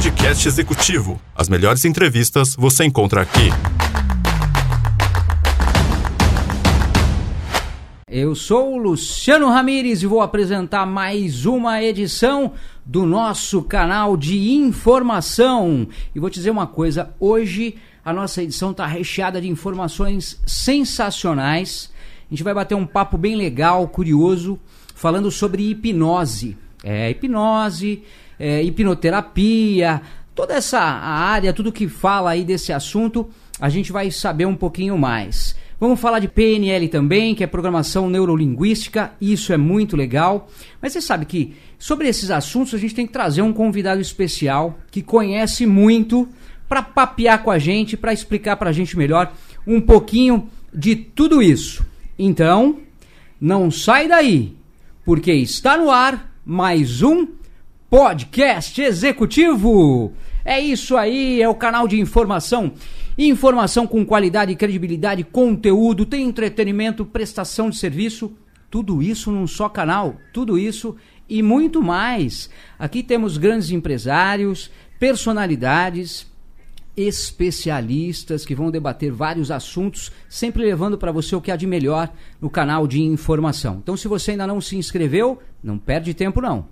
Podcast Executivo. As melhores entrevistas você encontra aqui. Eu sou o Luciano Ramires e vou apresentar mais uma edição do nosso canal de informação. E vou te dizer uma coisa: hoje a nossa edição está recheada de informações sensacionais. A gente vai bater um papo bem legal, curioso, falando sobre hipnose. É, hipnose, é, hipnoterapia, toda essa área, tudo que fala aí desse assunto, a gente vai saber um pouquinho mais. Vamos falar de PNL também, que é programação neurolinguística, isso é muito legal. Mas você sabe que sobre esses assuntos a gente tem que trazer um convidado especial que conhece muito para papear com a gente, para explicar para a gente melhor um pouquinho de tudo isso. Então, não sai daí, porque está no ar mais um podcast executivo. É isso aí, é o canal de informação. Informação com qualidade, credibilidade, conteúdo, tem entretenimento, prestação de serviço, tudo isso num só canal, tudo isso e muito mais. Aqui temos grandes empresários, personalidades, especialistas que vão debater vários assuntos, sempre levando para você o que há de melhor no canal de informação. Então, se você ainda não se inscreveu, não perde tempo não.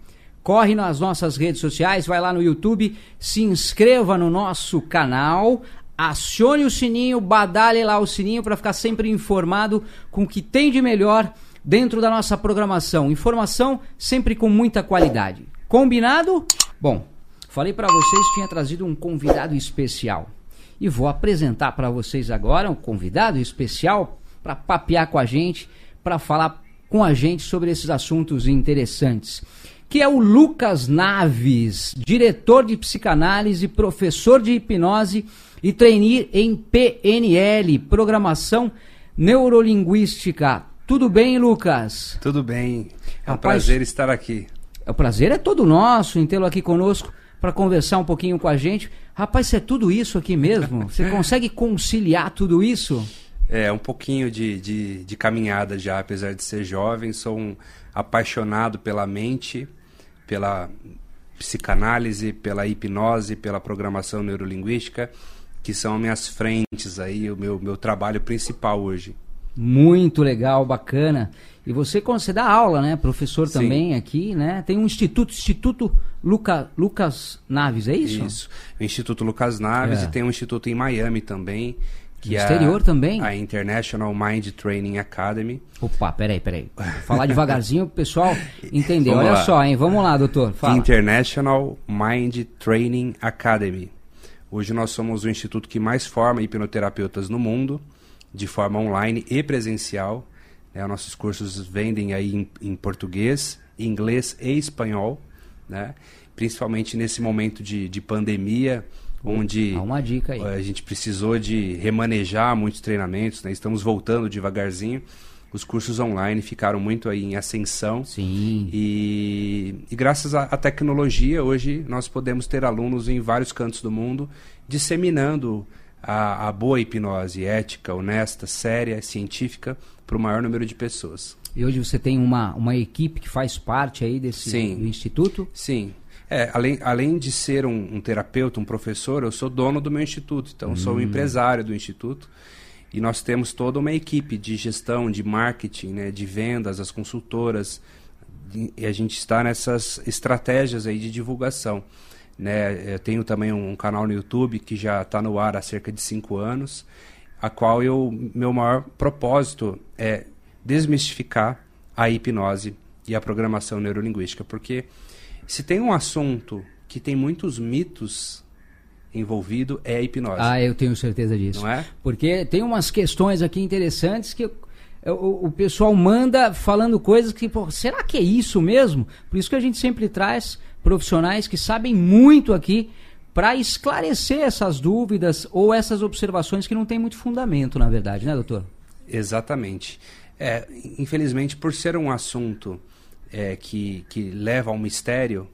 Corre nas nossas redes sociais, vai lá no YouTube, se inscreva no nosso canal, acione o sininho, badale lá o sininho para ficar sempre informado com o que tem de melhor dentro da nossa programação. Informação sempre com muita qualidade. Combinado? Bom, Falei para vocês que tinha trazido um convidado especial. E vou apresentar para vocês agora um convidado especial para papear com a gente, para falar com a gente sobre esses assuntos interessantes. Que é o Lucas Naves, diretor de psicanálise, professor de hipnose e trainee em PNL, programação neurolinguística. Tudo bem, Lucas? Tudo bem. É um Rapaz, prazer estar aqui. O prazer é todo nosso em tê-lo aqui conosco para conversar um pouquinho com a gente. Rapaz, é tudo isso aqui mesmo? Você consegue conciliar tudo isso? É, um pouquinho de, de, de caminhada já, apesar de ser jovem. Sou um apaixonado pela mente, pela psicanálise, pela hipnose, pela programação neurolinguística, que são minhas frentes aí, o meu, meu trabalho principal hoje. Muito legal, bacana. E você, você dá aula, né? Professor Sim. também aqui, né? Tem um instituto, Instituto Luca, Lucas Naves, é isso? Isso. O Instituto Lucas Naves é. e tem um instituto em Miami também. Que no é exterior também? A International Mind Training Academy. Opa, peraí, peraí. Vou falar devagarzinho o pessoal entender. Olha lá. só, hein? Vamos lá, doutor. Fala. International Mind Training Academy. Hoje nós somos o instituto que mais forma hipnoterapeutas no mundo, de forma online e presencial. Né? Nossos cursos vendem aí em, em português, inglês e espanhol, né? principalmente nesse momento de, de pandemia, onde uma dica aí. a gente precisou de remanejar muitos treinamentos, né? estamos voltando devagarzinho. Os cursos online ficaram muito aí em ascensão. Sim. E, e graças à tecnologia, hoje nós podemos ter alunos em vários cantos do mundo disseminando a, a boa hipnose ética, honesta, séria, científica para o maior número de pessoas. E hoje você tem uma, uma equipe que faz parte aí desse Sim. instituto? Sim. É, além, além de ser um, um, terapeuta, um professor, eu sou dono do meu instituto, então hum. sou o empresário do instituto. E nós temos toda uma equipe de gestão, de marketing, né, de vendas, as consultoras, e a gente está nessas estratégias aí de divulgação. Né? Eu tenho também um canal no YouTube que já está no ar há cerca de cinco anos a qual eu meu maior propósito é desmistificar a hipnose e a programação neurolinguística, porque se tem um assunto que tem muitos mitos envolvido é a hipnose. Ah, eu tenho certeza disso. Não é? Porque tem umas questões aqui interessantes que o, o pessoal manda falando coisas que, pô, será que é isso mesmo? Por isso que a gente sempre traz profissionais que sabem muito aqui para esclarecer essas dúvidas ou essas observações que não tem muito fundamento, na verdade, né, doutor? Exatamente. É, infelizmente, por ser um assunto é, que, que leva ao mistério,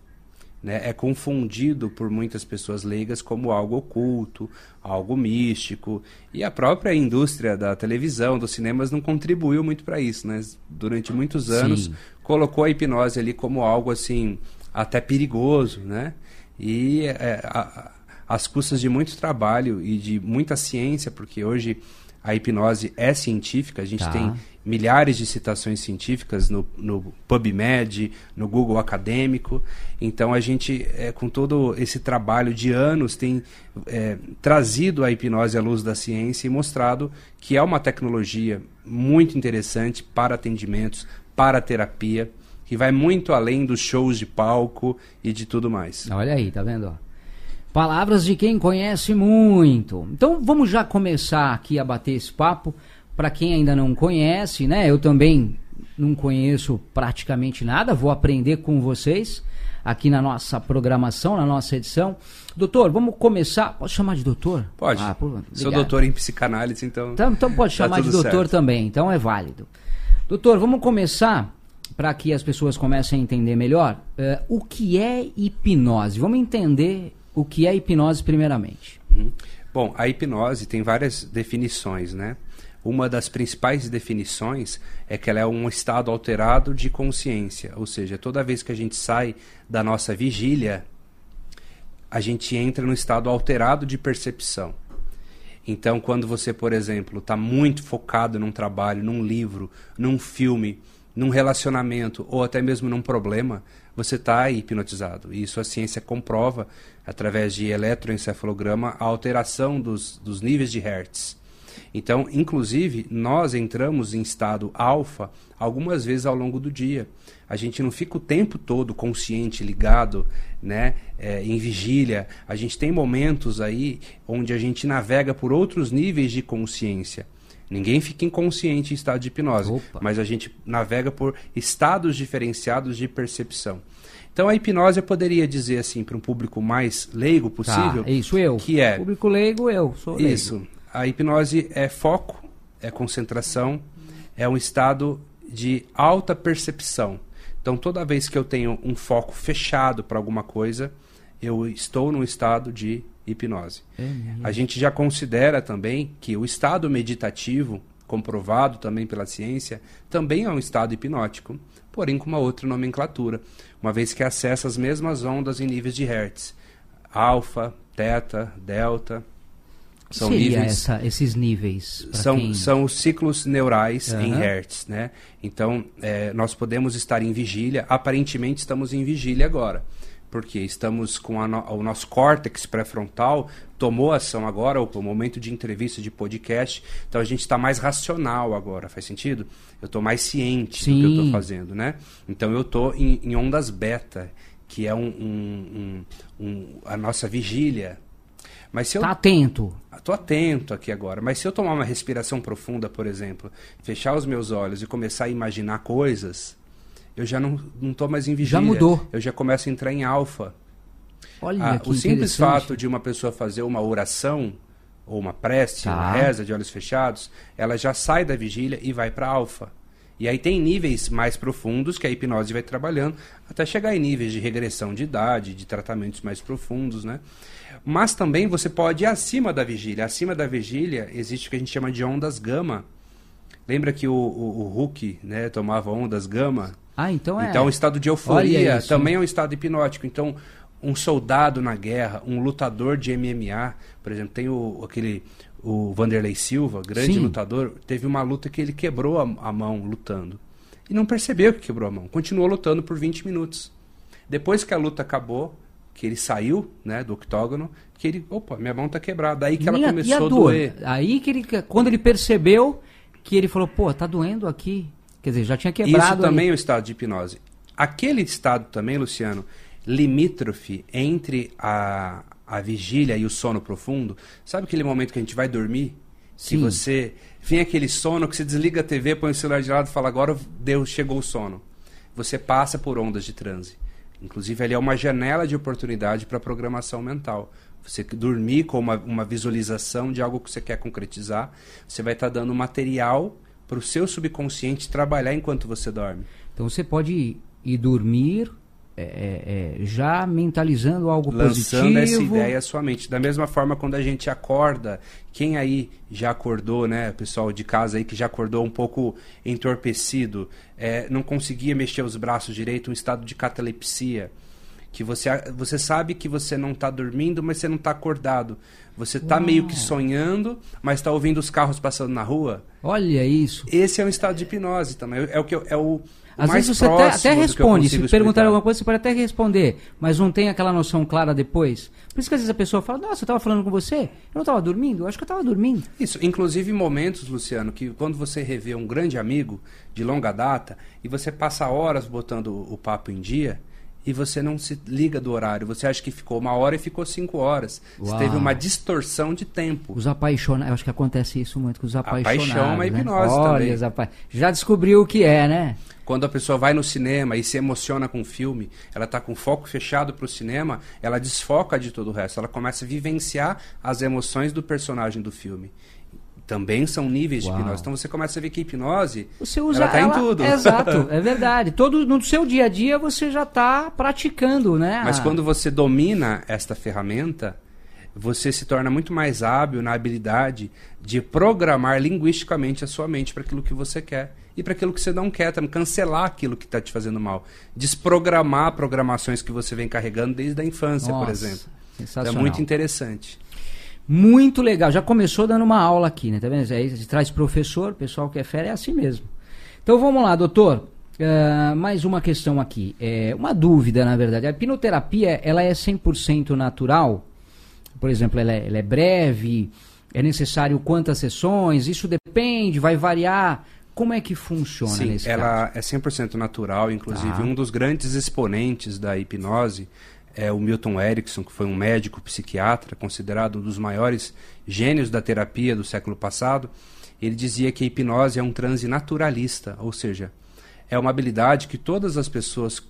né, é confundido por muitas pessoas leigas como algo oculto, algo místico. E a própria indústria da televisão, dos cinemas, não contribuiu muito para isso. Né? Durante muitos anos, Sim. colocou a hipnose ali como algo assim até perigoso, né? E é, a, as custas de muito trabalho e de muita ciência, porque hoje a hipnose é científica, a gente tá. tem milhares de citações científicas no, no, PubMed, no Google Acadêmico. Então a gente, é, com todo esse trabalho de anos, tem é, trazido a hipnose à luz da ciência e mostrado que é uma tecnologia muito interessante para atendimentos, para terapia, que vai muito além dos shows de palco e de tudo mais. Olha aí, tá vendo? Palavras de quem conhece muito. Então vamos já começar aqui a bater esse papo. Para quem ainda não conhece, né? Eu também não conheço praticamente nada, vou aprender com vocês aqui na nossa programação, na nossa edição. Doutor, vamos começar. Pode chamar de doutor? Pode. Ah, por... Sou doutor em psicanálise, então. Então, então pode tá chamar de doutor certo. também, então é válido. Doutor, vamos começar para que as pessoas comecem a entender melhor uh, o que é hipnose. Vamos entender o que é hipnose primeiramente? Uhum. Bom, a hipnose tem várias definições, né? Uma das principais definições é que ela é um estado alterado de consciência, ou seja, toda vez que a gente sai da nossa vigília, a gente entra no estado alterado de percepção. Então, quando você, por exemplo, está muito focado num trabalho, num livro, num filme, num relacionamento ou até mesmo num problema, você está hipnotizado. E isso a ciência comprova através de eletroencefalograma a alteração dos, dos níveis de Hertz. Então, inclusive, nós entramos em estado alfa algumas vezes ao longo do dia. A gente não fica o tempo todo consciente, ligado, né, é, em vigília. A gente tem momentos aí onde a gente navega por outros níveis de consciência. Ninguém fica inconsciente em estado de hipnose, Opa. mas a gente navega por estados diferenciados de percepção. Então a hipnose eu poderia dizer assim para um público mais leigo possível. Tá, isso eu. Que é público leigo eu sou leigo. Isso. A hipnose é foco, é concentração, é um estado de alta percepção. Então toda vez que eu tenho um foco fechado para alguma coisa, eu estou num estado de hipnose. É a gente já considera também que o estado meditativo, comprovado também pela ciência, também é um estado hipnótico, porém com uma outra nomenclatura uma vez que acessa as mesmas ondas em níveis de Hertz. Alfa, teta, delta. São Seria níveis, essa, esses níveis? São, quem... são os ciclos neurais uhum. em Hertz. Né? Então, é, nós podemos estar em vigília. Aparentemente, estamos em vigília agora porque estamos com no, o nosso córtex pré-frontal tomou ação agora, o, momento de entrevista, de podcast, então a gente está mais racional agora, faz sentido? Eu estou mais ciente Sim. do que eu estou fazendo, né? Então eu estou em, em, ondas beta, que é um, um, um, um, a nossa vigília. Mas se eu... Tá atento. Estou atento aqui agora. Mas se eu tomar uma respiração profunda, por exemplo, fechar os meus olhos e começar a imaginar coisas, eu já não estou mais em vigília. Já mudou. Eu já começo a entrar em alfa. Olha, ah, o simples fato de uma pessoa fazer uma oração ou uma prece, tá. uma reza de olhos fechados, ela já sai da vigília e vai para alfa. E aí tem níveis mais profundos que a hipnose vai trabalhando até chegar em níveis de regressão de idade, de tratamentos mais profundos, né? Mas também você pode ir acima da vigília. Acima da vigília existe o que a gente chama de ondas gama. Lembra que o, o, o Hulk né, tomava ondas gama? Ah, então é. Então, o estado de euforia também é um estado hipnótico. Então, um soldado na guerra, um lutador de MMA, por exemplo, tem o, aquele o Vanderlei Silva, grande Sim. lutador, teve uma luta que ele quebrou a, a, mão lutando. E não percebeu que quebrou a mão. Continuou lutando por 20 minutos. Depois que a luta acabou, que ele saiu né, do octógono, que ele, opa, minha mão tá quebrada. Aí que ela começou a, a doer. Aí que ele, quando ele percebeu que ele falou, pô, tá doendo aqui. Quer dizer, já tinha quebrado. Isso também aí. é o estado de hipnose. Aquele estado também, Luciano, limítrofe entre a, a vigília e o sono profundo, sabe aquele momento que a gente vai dormir? Se você vem aquele sono que você desliga a TV, põe o celular de lado e fala agora Deus chegou o sono. Você passa por ondas de transe. Inclusive ali é uma janela de oportunidade para programação mental. Você dormir com uma, uma visualização de algo que você quer concretizar, você vai estar tá dando material para o seu subconsciente trabalhar enquanto você dorme. Então você pode ir dormir é, é, é já mentalizando algo Lançando positivo. essa ideia à sua mente. Da mesma forma, quando a gente acorda, quem aí já acordou, né, pessoal de casa aí que já acordou um pouco entorpecido, é, não conseguia mexer os braços direito, um estado de catalepsia que você, você sabe que você não está dormindo, mas você não está acordado. Você está meio que sonhando, mas está ouvindo os carros passando na rua. Olha isso. Esse é um estado de hipnose também. É o que eu- é o Às mais vezes você até, até responde. Se perguntar explicar. alguma coisa, você pode até responder, mas não tem aquela noção clara depois. Por isso que às vezes a pessoa fala: Nossa, eu estava falando com você? Eu não estava dormindo? Eu acho que eu estava dormindo. Isso, inclusive momentos, Luciano, que quando você revê um grande amigo de longa data e você passa horas botando o papo em dia e você não se liga do horário, você acha que ficou uma hora e ficou cinco horas. Você Uau. teve uma distorção de tempo. Os apaixonados, eu acho que acontece isso muito com os apaixonados. paixão é uma né? hipnose Olha, também. apa- Já descobriu o que é, né? Quando a pessoa vai no cinema e se emociona com o filme, ela está com foco fechado para o cinema, ela desfoca de todo o resto. Ela começa a vivenciar as emoções do personagem do filme. Também são níveis Uau. de hipnose. Então você começa a ver que a hipnose Você usa ela tá em tudo. Exato, é verdade. Todo no seu dia a dia você já está praticando, né? Mas quando você domina esta ferramenta, você se torna muito mais hábil na habilidade de programar linguisticamente a sua mente para aquilo que você quer e para aquilo que você não quer, também cancelar aquilo que está te fazendo mal, desprogramar programações que você vem carregando desde a infância, por Nossa, exemplo. É sensacional. muito interessante. Muito legal. Já começou dando uma aula aqui, né? Tá vendo? Aí você traz professor, pessoal que é fera é assim mesmo. Então vamos lá, doutor. Ah, mais uma questão aqui. É, uma dúvida, na verdade. A hipnoterapia, ela é 100% natural? Por exemplo, ela é, ela é breve? É necessário quantas sessões? Isso depende, vai variar. Como é que funciona Sim, nesse ela caso? é 100% natural. Inclusive, Tá. um dos grandes exponentes da hipnose é o Milton Erickson, que foi um médico psiquiatra, considerado um dos maiores gênios da terapia do século passado. Ele dizia que a hipnose é um transe naturalista, ou seja, é uma habilidade que todas as pessoas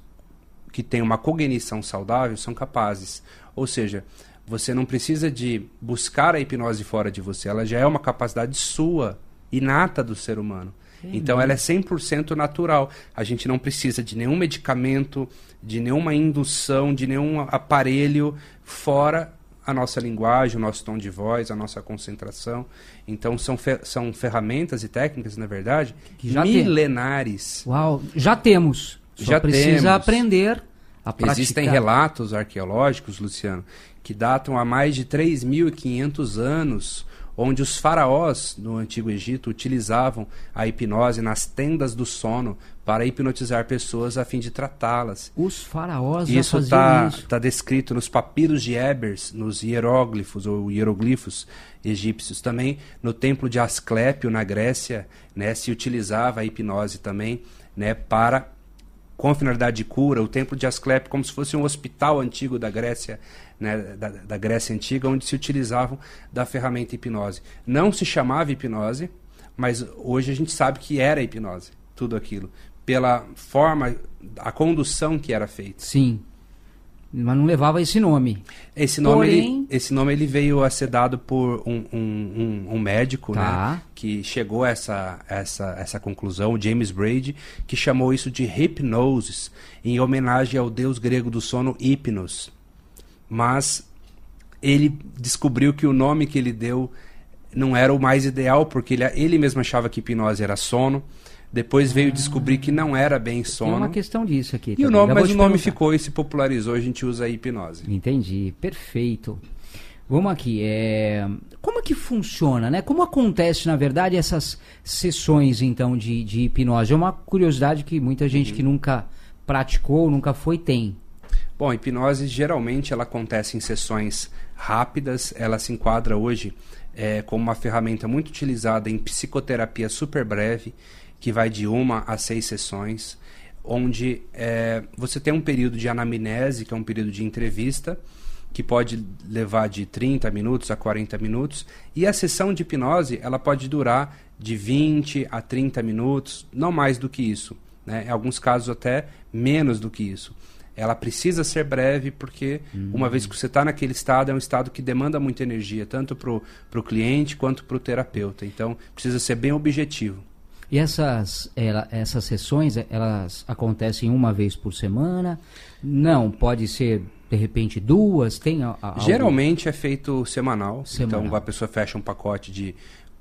que têm uma cognição saudável são capazes. Ou seja, você não precisa de buscar a hipnose fora de você, ela já é uma capacidade sua, inata do ser humano. Então ela é 100% natural. A gente não precisa de nenhum medicamento, de nenhuma indução, de nenhum aparelho fora a nossa linguagem, o nosso tom de voz, a nossa concentração. Então são, fe- são ferramentas e técnicas, na verdade, Que já tem. milenares. Uau, já temos. Só Já precisa temos. aprender a praticar. Existem relatos arqueológicos, Luciano, que datam a mais de 3.500 anos, onde os faraós no Antigo Egito utilizavam a hipnose nas tendas do sono para hipnotizar pessoas a fim de tratá-las. Os faraós Isso já faziam está isso. tá descrito nos papiros de Ebers, nos hieróglifos ou hieroglifos egípcios. Também no templo de Asclépio, na Grécia, né, se utilizava a hipnose também né, para com finalidade de cura, o templo de Asclépio como se fosse um hospital antigo da Grécia, né, da, da Grécia antiga, onde se utilizavam da ferramenta hipnose. Não se chamava hipnose, mas hoje a gente sabe que era hipnose, tudo aquilo, pela forma, a condução que era feita. Sim. Mas não levava esse nome. Esse nome, Porém- ele, esse nome ele veio a ser dado por um, um, um, um médico, Tá. né? Que chegou a essa, essa, essa conclusão, o James Braid, que chamou isso de hypnosis, em homenagem ao deus grego do sono Hypnos. Mas ele descobriu que o nome que ele deu não era o mais ideal, porque ele, ele mesmo achava que hipnose era sono. Depois veio descobrir que não era bem Tem sono. uma questão disso aqui. E o nome, mas o nome perguntar. ficou e se popularizou, a gente usa a hipnose. Entendi, perfeito. Vamos aqui, é... como é que funciona, né? Como acontece, na verdade, essas sessões, então, de, de hipnose? É uma curiosidade que muita gente Uhum. que nunca praticou, nunca foi, tem. Bom, a hipnose geralmente ela acontece em sessões rápidas, ela se enquadra hoje eh, como uma ferramenta muito utilizada em psicoterapia super breve, que vai de uma a seis sessões, onde eh, você tem um período de anamnese, que é um período de entrevista, que pode levar de 30 minutos a 40 minutos, e a sessão de hipnose ela pode durar de 20 a 30 minutos, não mais do que isso. Né? Em alguns casos até menos do que isso. Ela precisa ser breve porque, uma vez que você está naquele estado, é um estado que demanda muita energia, tanto para o cliente quanto para o terapeuta. Então, precisa ser bem objetivo. E essas, ela- essas sessões, elas acontecem uma vez por semana? Não, pode ser, de repente, duas? Tem a, a- algo- Geralmente é feito semanal, Semanal. então a pessoa fecha um pacote de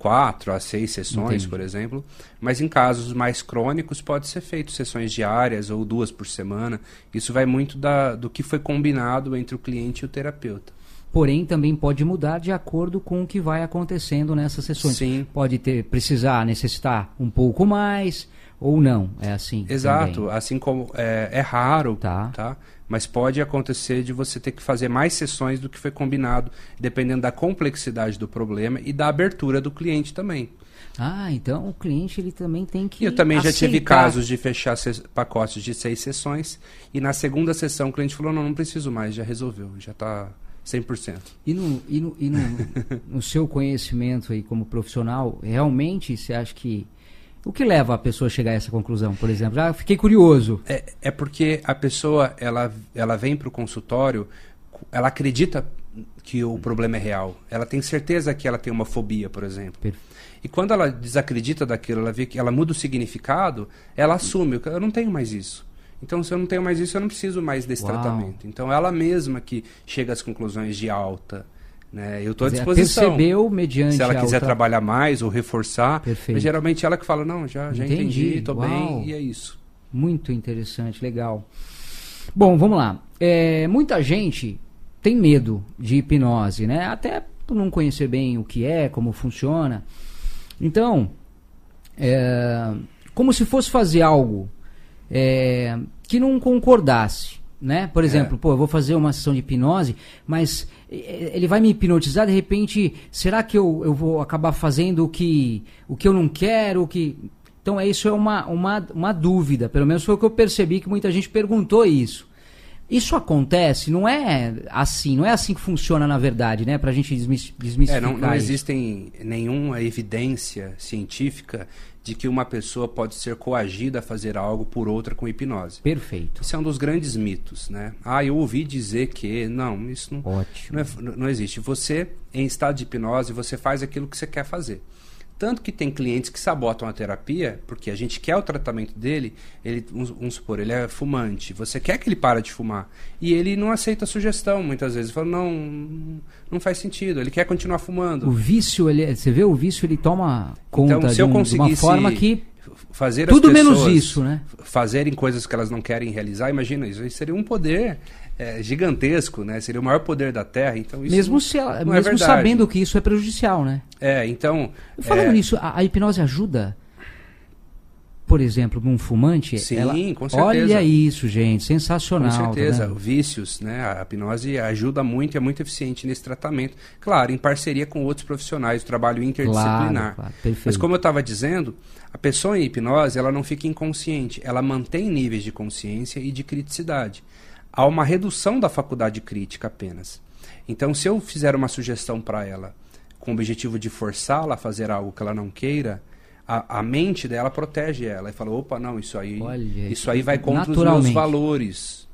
quatro a seis sessões, Entendi. por exemplo. Mas em casos mais crônicos pode ser feito sessões diárias ou duas por semana. Isso vai muito da, do que foi combinado entre o cliente e o terapeuta. Porém, também pode mudar de acordo com o que vai acontecendo nessas sessões. Sim. Pode ter, precisar, necessitar um pouco mais ou não. É assim. Exato, também. assim como é, é raro, Tá. tá. Mas pode acontecer de você ter que fazer mais sessões do que foi combinado, dependendo da complexidade do problema e da abertura do cliente também. Ah, então o cliente ele também tem que. Eu também já tive aceitar. casos de fechar pacotes de seis sessões e na segunda sessão o cliente falou: não, não preciso mais, já resolveu, já está 100%. E, no, e, no, e no, no seu conhecimento aí como profissional, realmente você acha que. O que leva a pessoa a chegar a essa conclusão, por exemplo? Já fiquei curioso. É, é porque a pessoa ela, ela vem para o consultório, ela acredita que o problema é real. Ela tem certeza que ela tem uma fobia, por exemplo. Per- E quando ela desacredita daquilo, ela vê que ela muda o significado, ela assume, eu não tenho mais isso. Então, se eu não tenho mais isso, eu não preciso mais desse Uau. tratamento. Então, ela mesma que chega às conclusões de alta. Né? Eu estou à dizer, disposição. Percebeu mediante Se ela quiser outra- trabalhar mais ou reforçar, Perfeito. mas geralmente ela que fala, não, já, já Entendi. estou bem, e é isso. Muito interessante, legal. Bom, vamos lá. É, muita gente tem medo de hipnose, né? Até por não conhecer bem o que é, como funciona. Então, é, como se fosse fazer algo é, que não concordasse, né? Por exemplo, pô, eu vou fazer uma sessão de hipnose, mas é, ele vai me hipnotizar, de repente, será que eu, eu vou acabar fazendo o que, o que eu não quero, o que... Então, é, isso é uma, uma, uma dúvida, pelo menos foi o que eu percebi que muita gente perguntou isso. Isso acontece, não é assim, não é assim que funciona na verdade, né? Pra gente desmis- É, desmistificar não, não existem nenhuma evidência científica de que uma pessoa pode ser coagida a fazer algo por outra com hipnose. Perfeito. Isso é um dos grandes mitos, né? Ah, eu ouvi dizer que... Não, isso não, Ótimo. não, é- não existe. Você, em estado de hipnose, você faz aquilo que você quer fazer. Tanto que tem clientes que sabotam a terapia, porque a gente quer o tratamento dele, ele, vamos, supor, ele é fumante, você quer que ele pare de fumar, e ele não aceita a sugestão, muitas vezes, fala, não, não faz sentido, ele quer continuar fumando. O vício, ele, você vê, o vício ele toma conta Então, se de, eu um- de uma forma que fazer tudo menos isso, né? fazerem coisas que elas não querem realizar, imagina, isso aí seria um poder é, gigantesco, né? Seria o maior poder da Terra, então isso mesmo se ela- é mesmo verdade. sabendo que isso é prejudicial, né? É, então... Falando é, nisso, a, a hipnose ajuda, por exemplo, um fumante? Sim, ela- com certeza. Olha isso, gente, sensacional. Com tá certeza, vendo? vícios, né? A hipnose ajuda muito, é muito eficiente nesse tratamento. Claro, em parceria com outros profissionais, o trabalho interdisciplinar. Claro, claro, perfeito. Mas como eu estava dizendo, a pessoa em hipnose, ela não fica inconsciente, ela mantém níveis de consciência e de criticidade. Há uma redução da faculdade crítica apenas. Então, se eu fizer uma sugestão para ela com o objetivo de forçá-la a fazer algo que ela não queira, a, a mente dela protege ela e fala, opa, não, isso aí, Olha, isso aí vai contra os meus valores.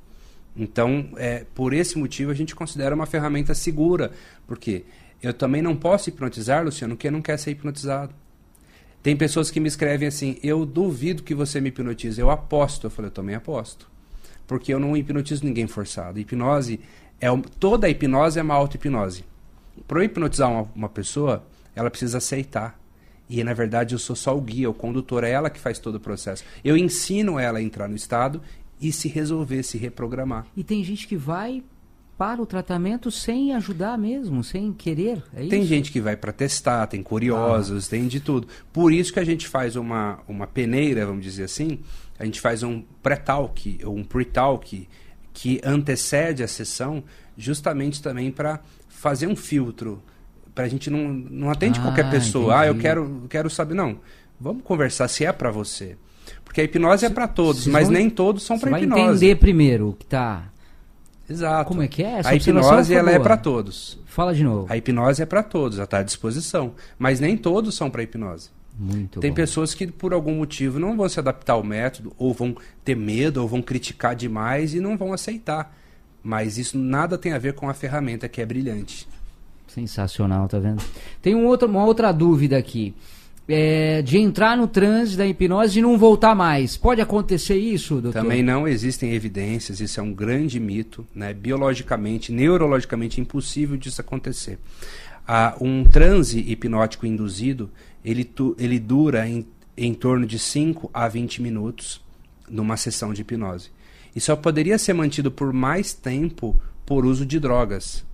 Então, é, por esse motivo, a gente considera uma ferramenta segura. Porque eu também não posso hipnotizar, Luciano, quem não quer ser hipnotizado. Tem pessoas que me escrevem assim: eu duvido que você me hipnotize, eu aposto. Eu falei: eu também aposto. Porque eu não hipnotizo ninguém forçado. Hipnose é toda hipnose é uma auto-hipnose. Para eu hipnotizar uma, uma pessoa, ela precisa aceitar. E na verdade eu sou só o guia, o condutor, é ela que faz todo o processo. Eu ensino ela a entrar no estado e se resolver, se reprogramar. E tem gente que vai para o tratamento sem ajudar mesmo, sem querer. É Tem gente que vai para testar, tem curiosos, tem de tudo. Por isso que a gente faz uma, uma peneira, vamos dizer assim, a gente faz um pré-talk, ou um pre-talk, que antecede a sessão, justamente também para fazer um filtro. Para a gente não, não atende Ah, qualquer pessoa. Ah, eu entendi. quero, quero saber. Não, vamos conversar se é para você. Porque a hipnose é para todos, mas vão- nem todos são para vai hipnose. entender primeiro o que tá. Exato. Como é que é? Essa a hipnose ela é para todos. Fala de novo. A hipnose é para todos, ela está à disposição. Mas nem todos são para hipnose. Muito Tem bom. pessoas que, por algum motivo, não vão se adaptar ao método, ou vão ter medo, ou vão criticar demais e não vão aceitar. Mas isso nada tem a ver com a ferramenta que é brilhante. Sensacional, tá vendo? Tem um outro, uma outra dúvida aqui. É, de entrar no transe da hipnose e não voltar mais. Pode acontecer isso, doutor? Também não existem evidências, isso é um grande mito, né? biologicamente, neurologicamente impossível disso acontecer. Ah, um transe hipnótico induzido, ele, tu, ele dura em, em torno de 5 a 20 minutos numa sessão de hipnose. E só poderia ser mantido por mais tempo por uso de drogas.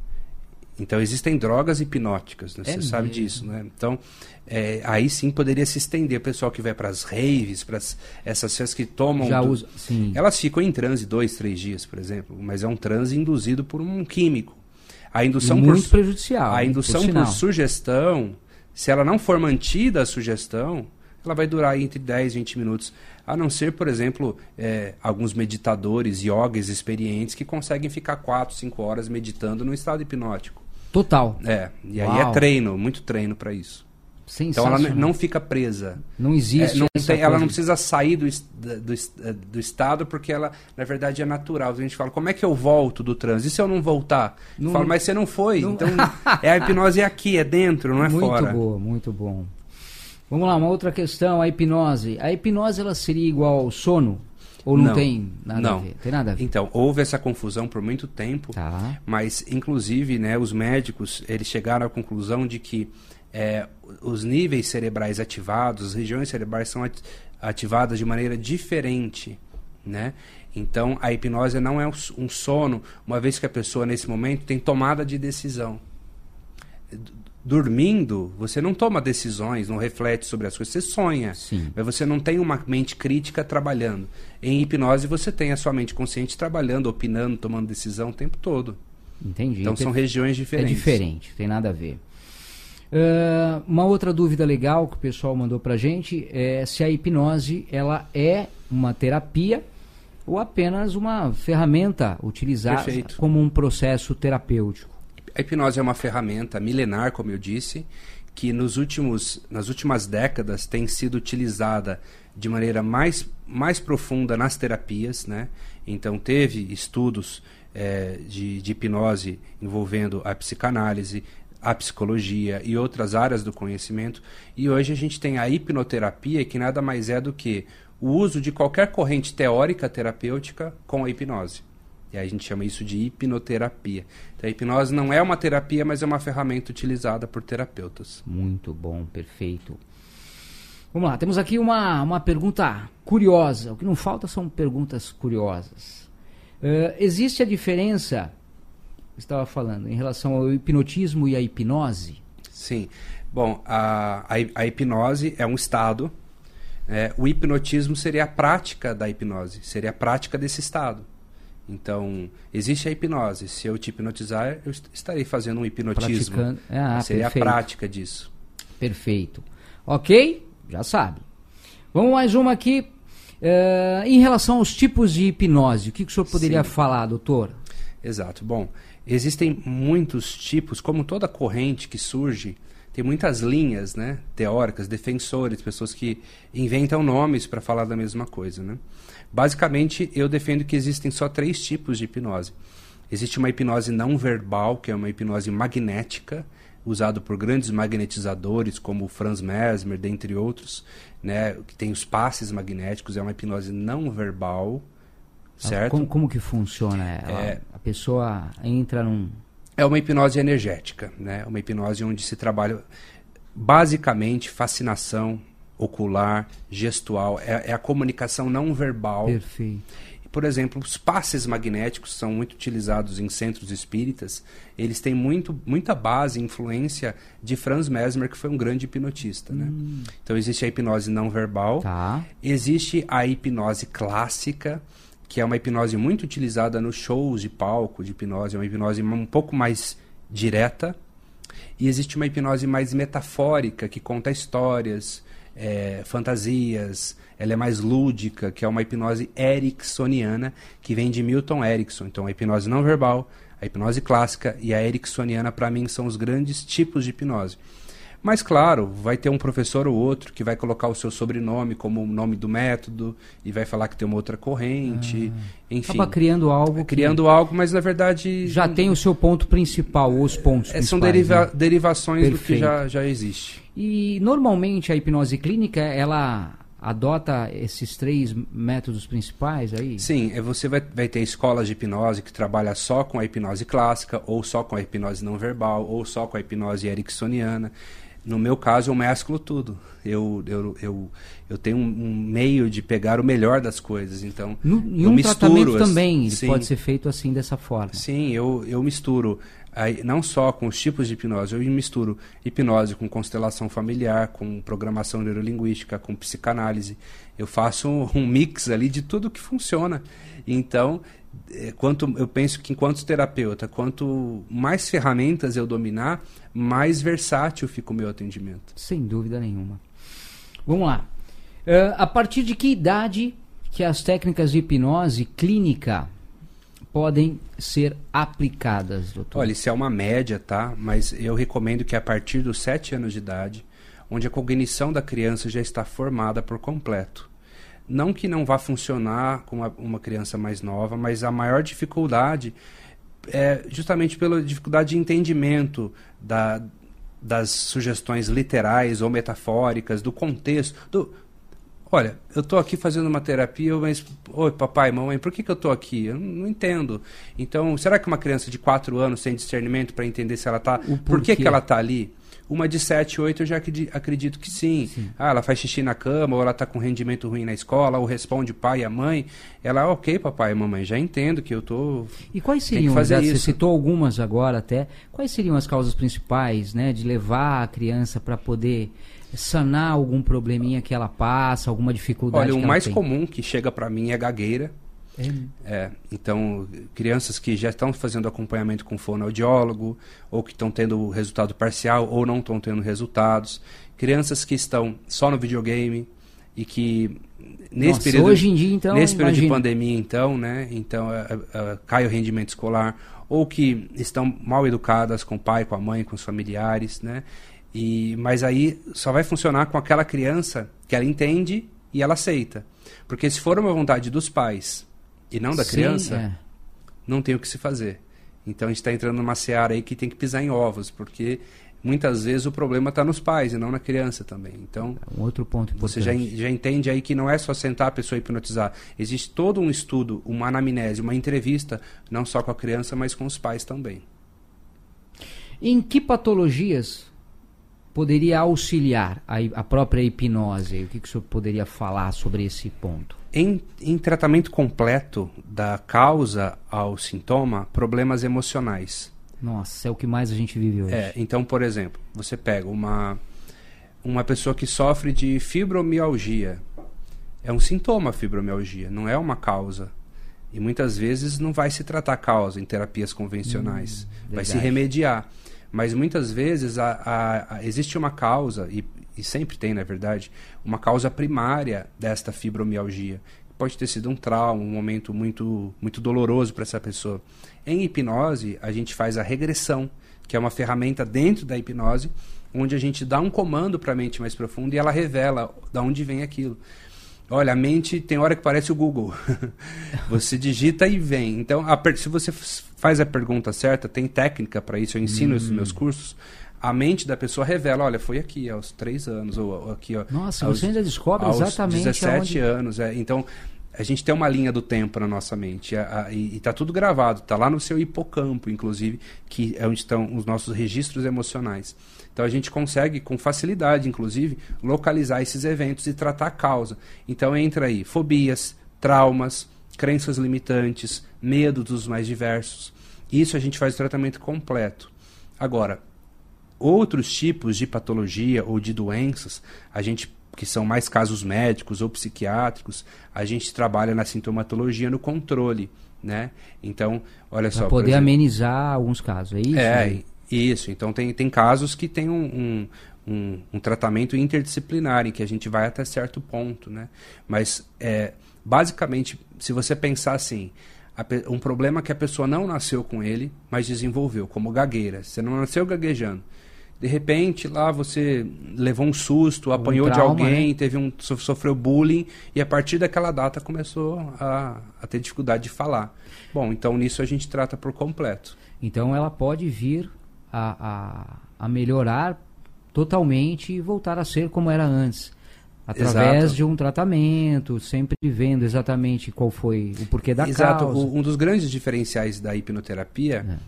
Então existem drogas hipnóticas, né? É você sabe mesmo? disso, né? Então é, aí sim poderia se estender. O pessoal que vai para as raves, para essas festas que tomam, Já do- usa. Sim. elas ficam em transe dois, três dias, por exemplo. Mas é um transe induzido por um químico. A indução por muito su- prejudicial. a indução por por, sugestão, se ela não for mantida a sugestão, ela vai durar aí entre 10 e 20 minutos. A não ser, por exemplo, é, alguns meditadores, yogis experientes que conseguem ficar 4, 5 horas meditando no estado hipnótico. Total. É, e aí Uau. é treino, muito treino para isso. Então ela não fica presa. Não existe. É, não tem- ela não precisa sair do, do, eh, do estado porque ela, na verdade, é natural. A gente fala, como é que eu volto do transe? E se eu não voltar? Não- Fala, mas você não foi. não- Então, é a hipnose é aqui, é dentro, não é muito fora. boa, muito bom. Vamos lá, uma outra questão, a hipnose. A hipnose ela seria igual ao sono? Ou não, Não. tem nada Não. a ver? Tem nada a ver. Então, houve essa confusão por muito tempo, Tá. mas, inclusive, né, os médicos eles chegaram à conclusão de que é, os níveis cerebrais ativados, as regiões cerebrais são ati- ativadas de maneira diferente, né? Então, a hipnose não é um sono, uma vez que a pessoa, nesse momento, tem tomada de decisão. Dormindo, você não toma decisões, não reflete sobre as coisas, você sonha. Sim. Mas você não tem uma mente crítica trabalhando. Em hipnose, você tem a sua mente consciente trabalhando, opinando, tomando decisão o tempo todo. Entendi. Então, são Per- regiões É diferentes. diferente, tem nada a ver. Ah, uma outra dúvida legal que o pessoal mandou pra gente é se a hipnose ela é uma terapia ou apenas uma ferramenta utilizada Perfeito. como um processo terapêutico. A hipnose é uma ferramenta milenar, como eu disse, que nos últimos, nas últimas décadas tem sido utilizada de maneira mais, mais profunda nas terapias. Né? Então, teve estudos eh, de, de hipnose envolvendo a psicanálise, a psicologia e outras áreas do conhecimento. E hoje a gente tem a hipnoterapia, que nada mais é do que o uso de qualquer corrente teórica terapêutica com a hipnose. E aí a gente chama isso de hipnoterapia. Então, a hipnose não é uma terapia, mas é uma ferramenta utilizada por terapeutas. Muito bom, perfeito. Vamos lá, temos aqui uma, uma pergunta curiosa. O que não falta são perguntas curiosas. Eh, existe a diferença, estava falando, em relação ao hipnotismo e à hipnose? Sim. Bom, a, a, a hipnose é um estado. né? o hipnotismo seria a prática da hipnose, seria a prática desse estado. Então, existe a hipnose. Se eu te hipnotizar, eu est- estarei fazendo um hipnotismo. Ah, seria perfeito. a prática disso. Perfeito. Ok? Já sabe. Vamos mais uma aqui. Eh, em relação aos tipos de hipnose, o que, que o senhor poderia Sim. falar, doutor? Exato. Bom, existem muitos tipos, como toda corrente que surge, tem muitas linhas, né, teóricas, defensores, pessoas que inventam nomes para falar da mesma coisa, né? Basicamente, eu defendo que existem só três tipos de hipnose. Existe uma hipnose não verbal, que é uma hipnose magnética, usado por grandes magnetizadores como o Franz Mesmer, dentre outros, né, que tem os passes magnéticos, é uma hipnose não verbal, certo? Como, como que funciona? Ela- É. A pessoa entra num. É uma hipnose energética, né? Uma hipnose onde se trabalha basicamente fascinação ocular, gestual, é, é a comunicação não verbal. Perfeito. Por exemplo, os passes magnéticos são muito utilizados em centros espíritas. Eles têm muito, muita base influência de Franz Mesmer, que foi um grande hipnotista. Né? Então, existe a hipnose não verbal. Tá. Existe a hipnose clássica, que é uma hipnose muito utilizada nos shows de palco de hipnose, é uma hipnose um pouco mais direta. E existe uma hipnose mais metafórica, que conta histórias, eh, fantasias, ela é mais lúdica, que é uma hipnose ericksoniana, que vem de Milton Erickson. Então, a hipnose não verbal, a hipnose clássica e a ericksoniana, para mim, são os grandes tipos de hipnose. Mas, claro, vai ter um professor ou outro que vai colocar o seu sobrenome como o nome do método e vai falar que tem uma outra corrente, enfim. Acaba criando algo. criando algo, mas na verdade. Já tem o seu ponto principal, ou os pontos é, são deriva- né? derivações do que Perfeito. já, já existe. E normalmente a hipnose clínica, ela adota esses três métodos principais aí? Sim, é, você vai, vai ter escolas de hipnose que trabalha só com a hipnose clássica, ou só com a hipnose não verbal, ou só com a hipnose ericksoniana. No meu caso, eu mesclo tudo. Eu, eu, eu, eu tenho um, meio de pegar o melhor das coisas. Então, no, eu um misturo também sim, pode ser feito assim, dessa forma. Sim, eu, eu misturo aí, não só com os tipos de hipnose, eu misturo hipnose com constelação familiar, com programação neurolinguística, com psicanálise. Eu faço um, um mix ali de tudo que funciona. Então, quanto eu penso que enquanto terapeuta, quanto mais ferramentas eu dominar, mais versátil fica o meu atendimento. Sem dúvida nenhuma. Vamos lá. Eh, a partir de que idade que as técnicas de hipnose clínica podem ser aplicadas, doutor? Olha, isso é uma média, tá? Mas eu recomendo que a partir dos 7 anos de idade, onde a cognição da criança já está formada por completo. Não que não vá funcionar com uma, uma criança mais nova, mas a maior dificuldade é justamente pela dificuldade de entendimento da, das sugestões literais ou metafóricas, do contexto. Do, Olha, eu estou aqui fazendo uma terapia, mas. Oi, papai, mamãe, por que, que eu estou aqui? Eu não entendo. Então, será que uma criança de 4 anos sem discernimento para entender se ela está. Por que, que ela está ali? Uma de 7, 8 eu já acredi- acredito que sim. Ah, ela faz xixi na cama, ou ela está com rendimento ruim na escola, ou responde pai e a mãe. Ela, ok, papai e mamãe, já entendo que eu estou. E quais seriam, fazer já você isso. citou algumas agora até, quais seriam as causas principais, né, de levar a criança para poder sanar algum probleminha que ela passa, alguma dificuldade Olha, o mais tem? comum que chega para mim é gagueira. É, É, então, crianças que já estão fazendo acompanhamento com fonoaudiólogo, ou que estão tendo resultado parcial, ou não estão tendo resultados. Crianças que estão só no videogame e que nesse Nossa, período, hoje em dia, então, nesse período de pandemia, então, né, então é, é, cai o rendimento escolar, ou que estão mal educadas com o pai, com a mãe, com os familiares, né? E, mas aí só vai funcionar com aquela criança que ela entende e ela aceita. Porque se for uma vontade dos pais e não da sim, criança, é. não tem o que se fazer. Então a gente está entrando numa seara aí que tem que pisar em ovos, porque muitas vezes o problema está nos pais e não na criança também. Então Um outro ponto importante. você já, já entende aí que não é só sentar a pessoa e hipnotizar. Existe todo um estudo, uma anamnese, uma entrevista, não só com a criança, mas com os pais também. Em que patologias poderia auxiliar a, a própria hipnose? O que, que o senhor poderia falar sobre esse ponto? Em, em tratamento completo da causa ao sintoma, problemas emocionais. Nossa, é o que mais a gente vive hoje. É, então, por exemplo, você pega uma, uma pessoa que sofre de fibromialgia. É um sintoma a fibromialgia, não é uma causa. E muitas vezes não vai se tratar a causa em terapias convencionais. vai se remediar. Mas muitas vezes a, a- a- existe uma causa, e, e sempre tem, na verdade, uma causa primária desta fibromialgia. Pode ter sido um trauma, um momento muito, muito doloroso para essa pessoa. Em hipnose, a gente faz a regressão, que é uma ferramenta dentro da hipnose, onde a gente dá um comando para a mente mais profunda e ela revela de onde vem aquilo. Olha, a mente tem hora que parece o Google. você digita e vem. Então, a se você faz a pergunta certa, tem técnica para isso, eu ensino isso nos Hum. meus cursos. A mente da pessoa revela, olha, foi aqui aos três anos, ou, ou aqui, ó, Nossa, aos, você ainda descobre aos exatamente 17 aonde... anos. É. Então, a gente tem uma linha do tempo na nossa mente. a- a- e está tudo gravado, está lá no seu hipocampo, inclusive, que é onde estão os nossos registros emocionais. Então a gente consegue, com facilidade, inclusive, localizar esses eventos e tratar a causa. Então entra aí fobias, traumas, crenças limitantes, medo dos mais diversos. Isso a gente faz o tratamento completo. Agora, outros tipos de patologia ou de doenças, a gente que são mais casos médicos ou psiquiátricos, a gente trabalha na sintomatologia no controle, né? Então, olha só, Para por poder exemplo, amenizar alguns casos, é isso? é, né? isso. Então tem, tem casos que tem um, um, um, um tratamento interdisciplinar, em que a gente vai até certo ponto, né? Mas, é, basicamente, se você pensar assim, um problema que a pessoa não nasceu com ele, mas desenvolveu, como gagueira. Você não nasceu gaguejando. De repente, lá você levou um susto, apanhou de trauma, alguém, né? teve um, so- sofreu bullying, e a partir daquela data começou a, a ter dificuldade de falar. Bom, então nisso a gente trata por completo. Então ela pode vir a, a, a melhorar totalmente e voltar a ser como era antes. Através Exato. de um tratamento, sempre vendo exatamente qual foi o porquê da Exato. causa. O- um dos grandes diferenciais da hipnoterapia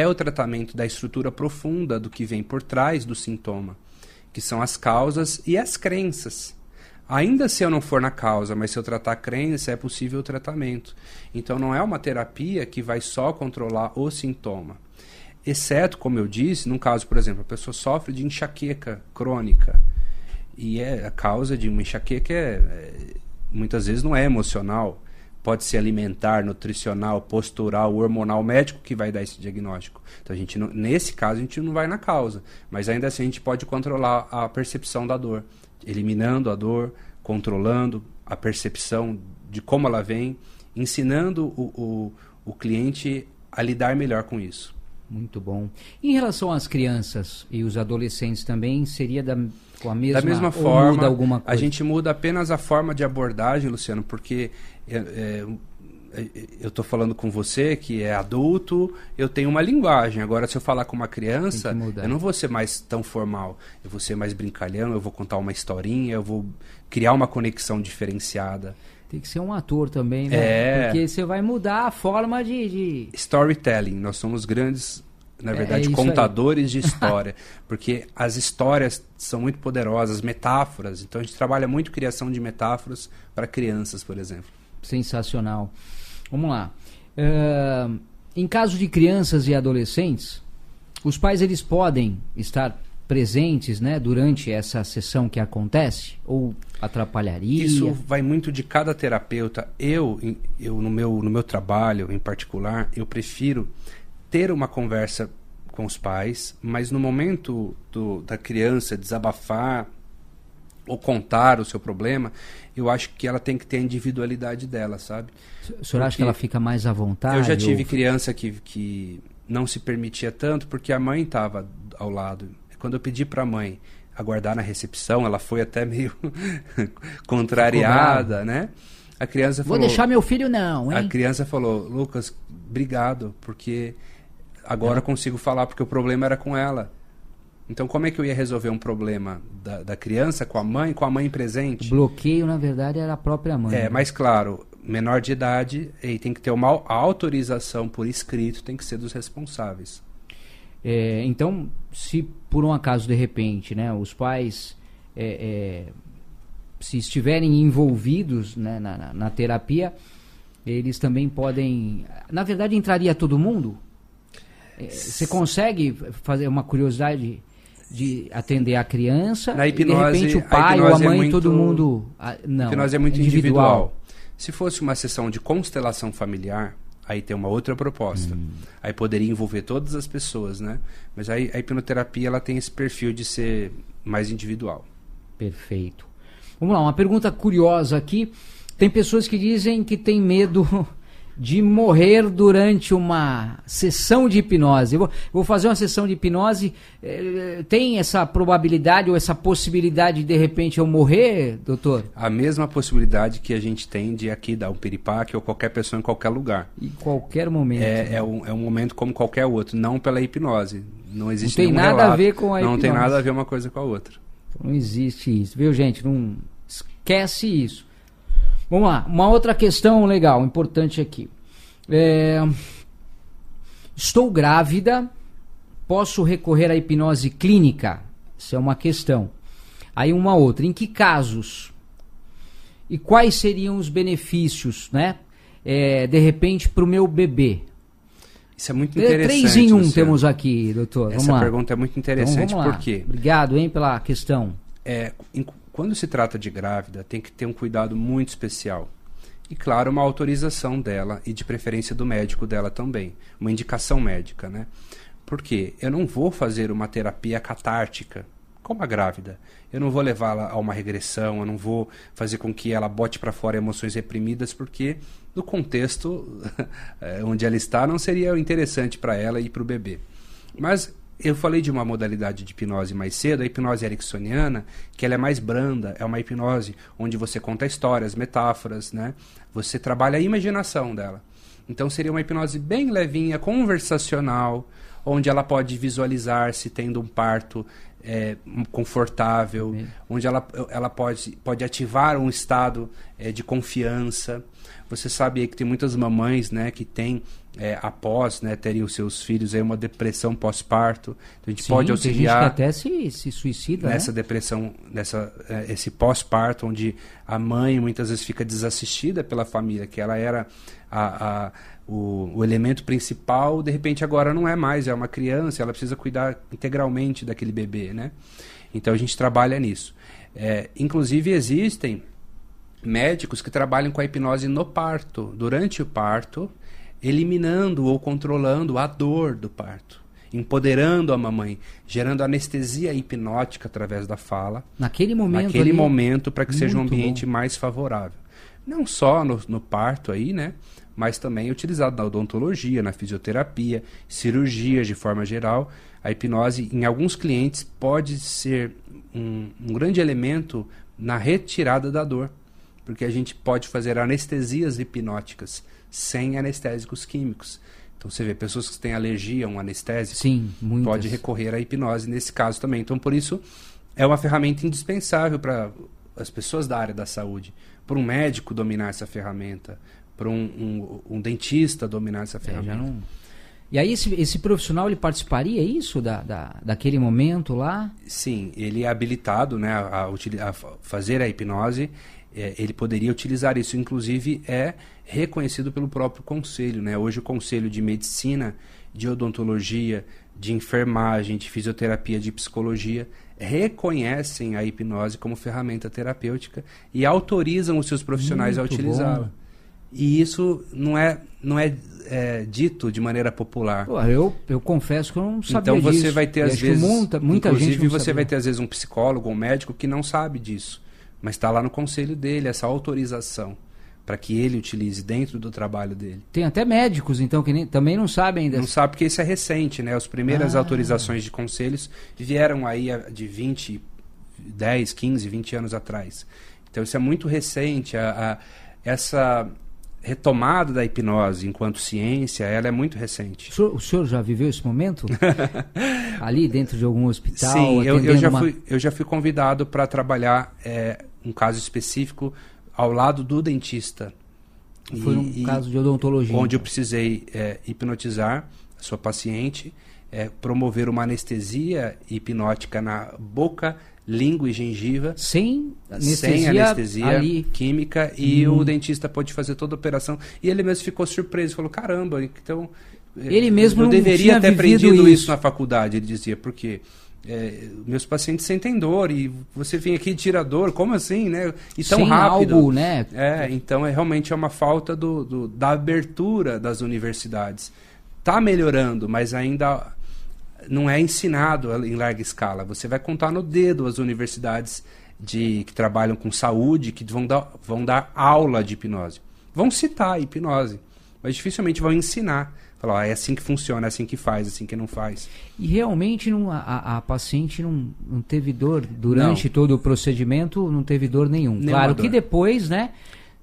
é. o tratamento da estrutura profunda do que vem por trás do sintoma, que são as causas e as crenças. Ainda se eu não for na causa, mas se eu tratar a crença, é possível o tratamento. Então não é uma terapia que vai só controlar o sintoma. Exceto, como eu disse, num caso, por exemplo, a pessoa sofre de enxaqueca crônica. E é, a causa de uma enxaqueca é, é, muitas vezes não é emocional. Pode ser alimentar, nutricional, postural, hormonal, médico que vai dar esse diagnóstico. Então, a gente não- nesse caso, a gente não vai na causa. Mas ainda assim, a gente pode controlar a percepção da dor. Eliminando a dor, controlando a percepção de como ela vem, ensinando o, o, o cliente a lidar melhor com isso. Muito bom. Em relação às crianças e os adolescentes também, seria da, com a mesma, da mesma forma, muda alguma coisa? a gente muda apenas a forma de abordagem, Luciano, porque é, é, é, eu estou falando com você que é adulto, eu tenho uma linguagem. Agora, se eu falar com uma criança, eu não vou ser mais tão formal. Eu vou ser mais brincalhão, eu vou contar uma historinha, eu vou criar uma conexão diferenciada. Tem que ser um ator também, né? É. Porque você vai mudar a forma de... de- Storytelling, nós somos grandes, na É, verdade, é contadores de história, porque as histórias são muito poderosas, metáforas. Então a gente trabalha muito criação de metáforas para crianças, por exemplo. Sensacional. Vamos lá. Ahn, em caso de crianças e adolescentes, os pais eles podem estar presentes, né, durante essa sessão que acontece ou atrapalharia? Isso vai muito de cada terapeuta. Eu, eu no meu no meu trabalho em particular, eu prefiro ter uma conversa com os pais, mas no momento do, da criança desabafar ou contar o seu problema, eu acho que ela tem que ter a individualidade dela, sabe? O senhor acha que ela fica mais à vontade? eu já tive ou- criança que, que não se permitia tanto porque a mãe estava ao lado. Quando eu pedi para a mãe aguardar na recepção, ela foi até meio contrariada, né? A criança Vou falou, deixar meu filho não, a hein? criança falou, Lucas, obrigado, porque agora eu consigo falar porque o problema era com ela. Então como é que eu ia resolver um problema da, da criança com a mãe, com a mãe O presente? bloqueio, na verdade, era a própria mãe. É, né? mas claro, menor de idade, e tem que ter uma au- autorização por escrito, tem que ser dos responsáveis. É, então, se por um acaso, de repente, né, os pais é, é, se estiverem envolvidos né, na, na- na terapia, eles também podem. Na verdade, entraria todo mundo? É, Você consegue fazer uma curiosidade de atender a criança Na hipnose- de repente o a pai ou a hipnose é mãe, muito- todo mundo. ah, não, A hipnose é muito individual. Se fosse uma sessão de constelação familiar, aí tem uma outra proposta. Aí poderia envolver todas as pessoas, né? Mas aí a hipnoterapia ela tem esse perfil de ser mais individual. Perfeito. Vamos lá, uma pergunta curiosa aqui. Tem pessoas que dizem que tem medo de morrer durante uma sessão de hipnose. Eu vou, vou fazer uma sessão de hipnose. eh, tem essa probabilidade ou essa possibilidade de de repente eu morrer, doutor? A mesma possibilidade que a gente tem de aqui dar um piripaque ou qualquer pessoa em qualquer lugar. Em qualquer momento. É, é, um, é um momento como qualquer outro, não pela hipnose. Não existe tem nenhum nada a relato. ver com a Não tem hipnose. nada a ver uma coisa com a outra. Não existe isso, viu, gente? Não esquece isso. Vamos lá, uma outra questão legal, importante aqui. É, Estou grávida, posso recorrer à hipnose clínica? Isso é uma questão. Aí uma outra, em que casos? E quais seriam os benefícios, né? É, de repente, para o meu bebê? Isso é muito É, interessante. Três em um Luciano. temos aqui, doutor. Essa pergunta é muito Então, interessante vamos lá. porque Obrigado, hein, pela questão. é, quando se trata de grávida, tem que ter um cuidado muito especial. E, claro, uma autorização dela e, de preferência, do médico dela também. Uma indicação médica, né? Porque eu não vou fazer uma terapia catártica com a grávida. Eu não vou levá-la a uma regressão, eu não vou fazer com que ela bote para fora emoções reprimidas, porque no contexto eh, onde ela está não seria interessante para ela e para o bebê. Mas eu falei de uma modalidade de hipnose mais cedo, a hipnose ericksoniana, que ela é mais branda, é uma hipnose onde você conta histórias, metáforas, né? Você trabalha a imaginação dela. Então seria uma hipnose bem levinha, conversacional, onde ela pode visualizar se tendo um parto é, confortável, onde ela, ela pode, pode ativar um estado é, de confiança. Você sabe aí que tem muitas mamães né, que têm, é, após né, terem os seus filhos, aí uma depressão pós-parto. Então, a gente Sim, pode auxiliar tem gente que até se, se suicida, nessa né? depressão, nessa, é, esse pós-parto, onde a mãe muitas vezes fica desassistida pela família, que ela era a, a o, o, elemento principal, de repente agora não é mais, é uma criança, ela precisa cuidar integralmente daquele bebê, né? Então a gente trabalha nisso. É, inclusive existem médicos que trabalham com a hipnose no parto, durante o parto, eliminando ou controlando a dor do parto, empoderando a mamãe, gerando anestesia hipnótica através da fala. Naquele momento. Naquele ali, momento, para que seja um ambiente bom. mais favorável. Não só no, no parto aí, né? mas também utilizado na odontologia, na fisioterapia, cirurgias de forma geral. A hipnose, em alguns clientes, pode ser um, um, grande elemento na retirada da dor, porque a gente pode fazer anestesias hipnóticas sem anestésicos químicos. Então você vê pessoas que têm alergia a um anestésico, Sim, muitas. pode recorrer à hipnose nesse caso também. Então por isso é uma ferramenta indispensável para as pessoas da área da saúde, para um médico dominar essa ferramenta, para um, um, um, dentista dominar essa ferramenta. É, não... E aí esse, esse profissional ele participaria é isso da, da, daquele momento lá? Sim, ele é habilitado né, a, a, a fazer a hipnose, é, ele poderia utilizar isso, inclusive é reconhecido pelo próprio conselho. Né? Hoje o Conselho de Medicina, de Odontologia, de Enfermagem, de Fisioterapia, de Psicologia reconhecem a hipnose como ferramenta terapêutica e autorizam os seus profissionais Muito a utilizá-la. E isso não é, não é, é, dito de maneira popular. Pô, eu, eu confesso que eu não sabia Então você disso. vai ter E às vezes, muita, muita inclusive gente você sabia. vai ter às vezes um psicólogo, um médico que não sabe disso, mas está lá no conselho dele essa autorização para que ele utilize dentro do trabalho dele. Tem até médicos então que nem, também não sabem ainda. Não sabe porque isso é recente, né? As primeiras Ah. autorizações de conselhos vieram aí de 20, 10, 15, 20 anos atrás. Então isso é muito recente. A, a- essa retomada da hipnose enquanto ciência, ela é muito recente. O senhor, o senhor já viveu esse momento? Ali dentro de algum hospital? Sim, eu, eu já uma- fui, eu já fui convidado para trabalhar é, um caso específico ao lado do dentista. Foi um e- caso de odontologia. onde eu então. precisei é, hipnotizar a sua paciente, é, promover uma anestesia hipnótica na boca, língua e gengiva, Sem anestesia, sem anestesia ali. química, e Hum. o dentista pôde fazer toda a operação. E ele mesmo ficou surpreso, falou, caramba, então... é, Ele mesmo eu não deveria ter aprendido isso. isso. na faculdade, ele dizia, porque... é, meus pacientes sentem dor e você vem aqui e tira dor, como assim, né? E tão sem rápido. algo, né? É, então é realmente é uma falta do, do- da abertura das universidades. Está melhorando, mas ainda não é ensinado em larga escala. Você vai contar no dedo as universidades de, que trabalham com saúde, que vão dar, vão dar aula de hipnose. Vão citar a hipnose, mas dificilmente vão ensinar. Falar, "Ah, é assim que funciona, é assim que faz, é assim que não faz. E realmente não, a- a, paciente não, não teve dor durante todo o procedimento, não teve dor nenhum. Nenhuma claro dor. que depois, né?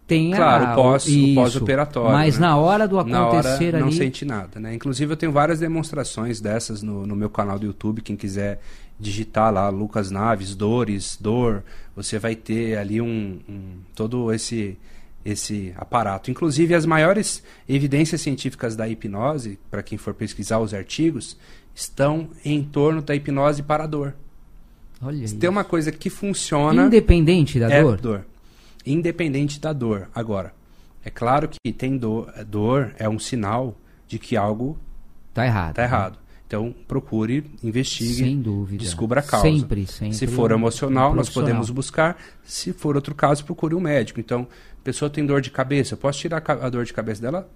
Tem Claro, a, o pós- o isso, pós-operatório, Mas né? na hora do Na hora acontecer não ali. sente nada, né? Inclusive eu tenho várias demonstrações dessas no, no meu canal do YouTube, quem quiser digitar lá Lucas Naves, dores, dor, você vai ter ali um, um- todo esse esse aparato. Inclusive as maiores evidências científicas da hipnose, para quem for pesquisar os artigos, estão em torno da hipnose para a dor. Olha Se tem uma coisa que funciona Independente da é dor. dor. Independente da dor. Agora, é claro que tem dor, dor é um sinal de que algo Tá errado. está errado. Então, procure, investigue, Sem dúvida. descubra a causa. Sempre, sempre. Se for emocional, um nós podemos buscar. Se for outro caso, procure um médico. Então, a pessoa tem dor de cabeça. Eu posso tirar a dor de cabeça dela?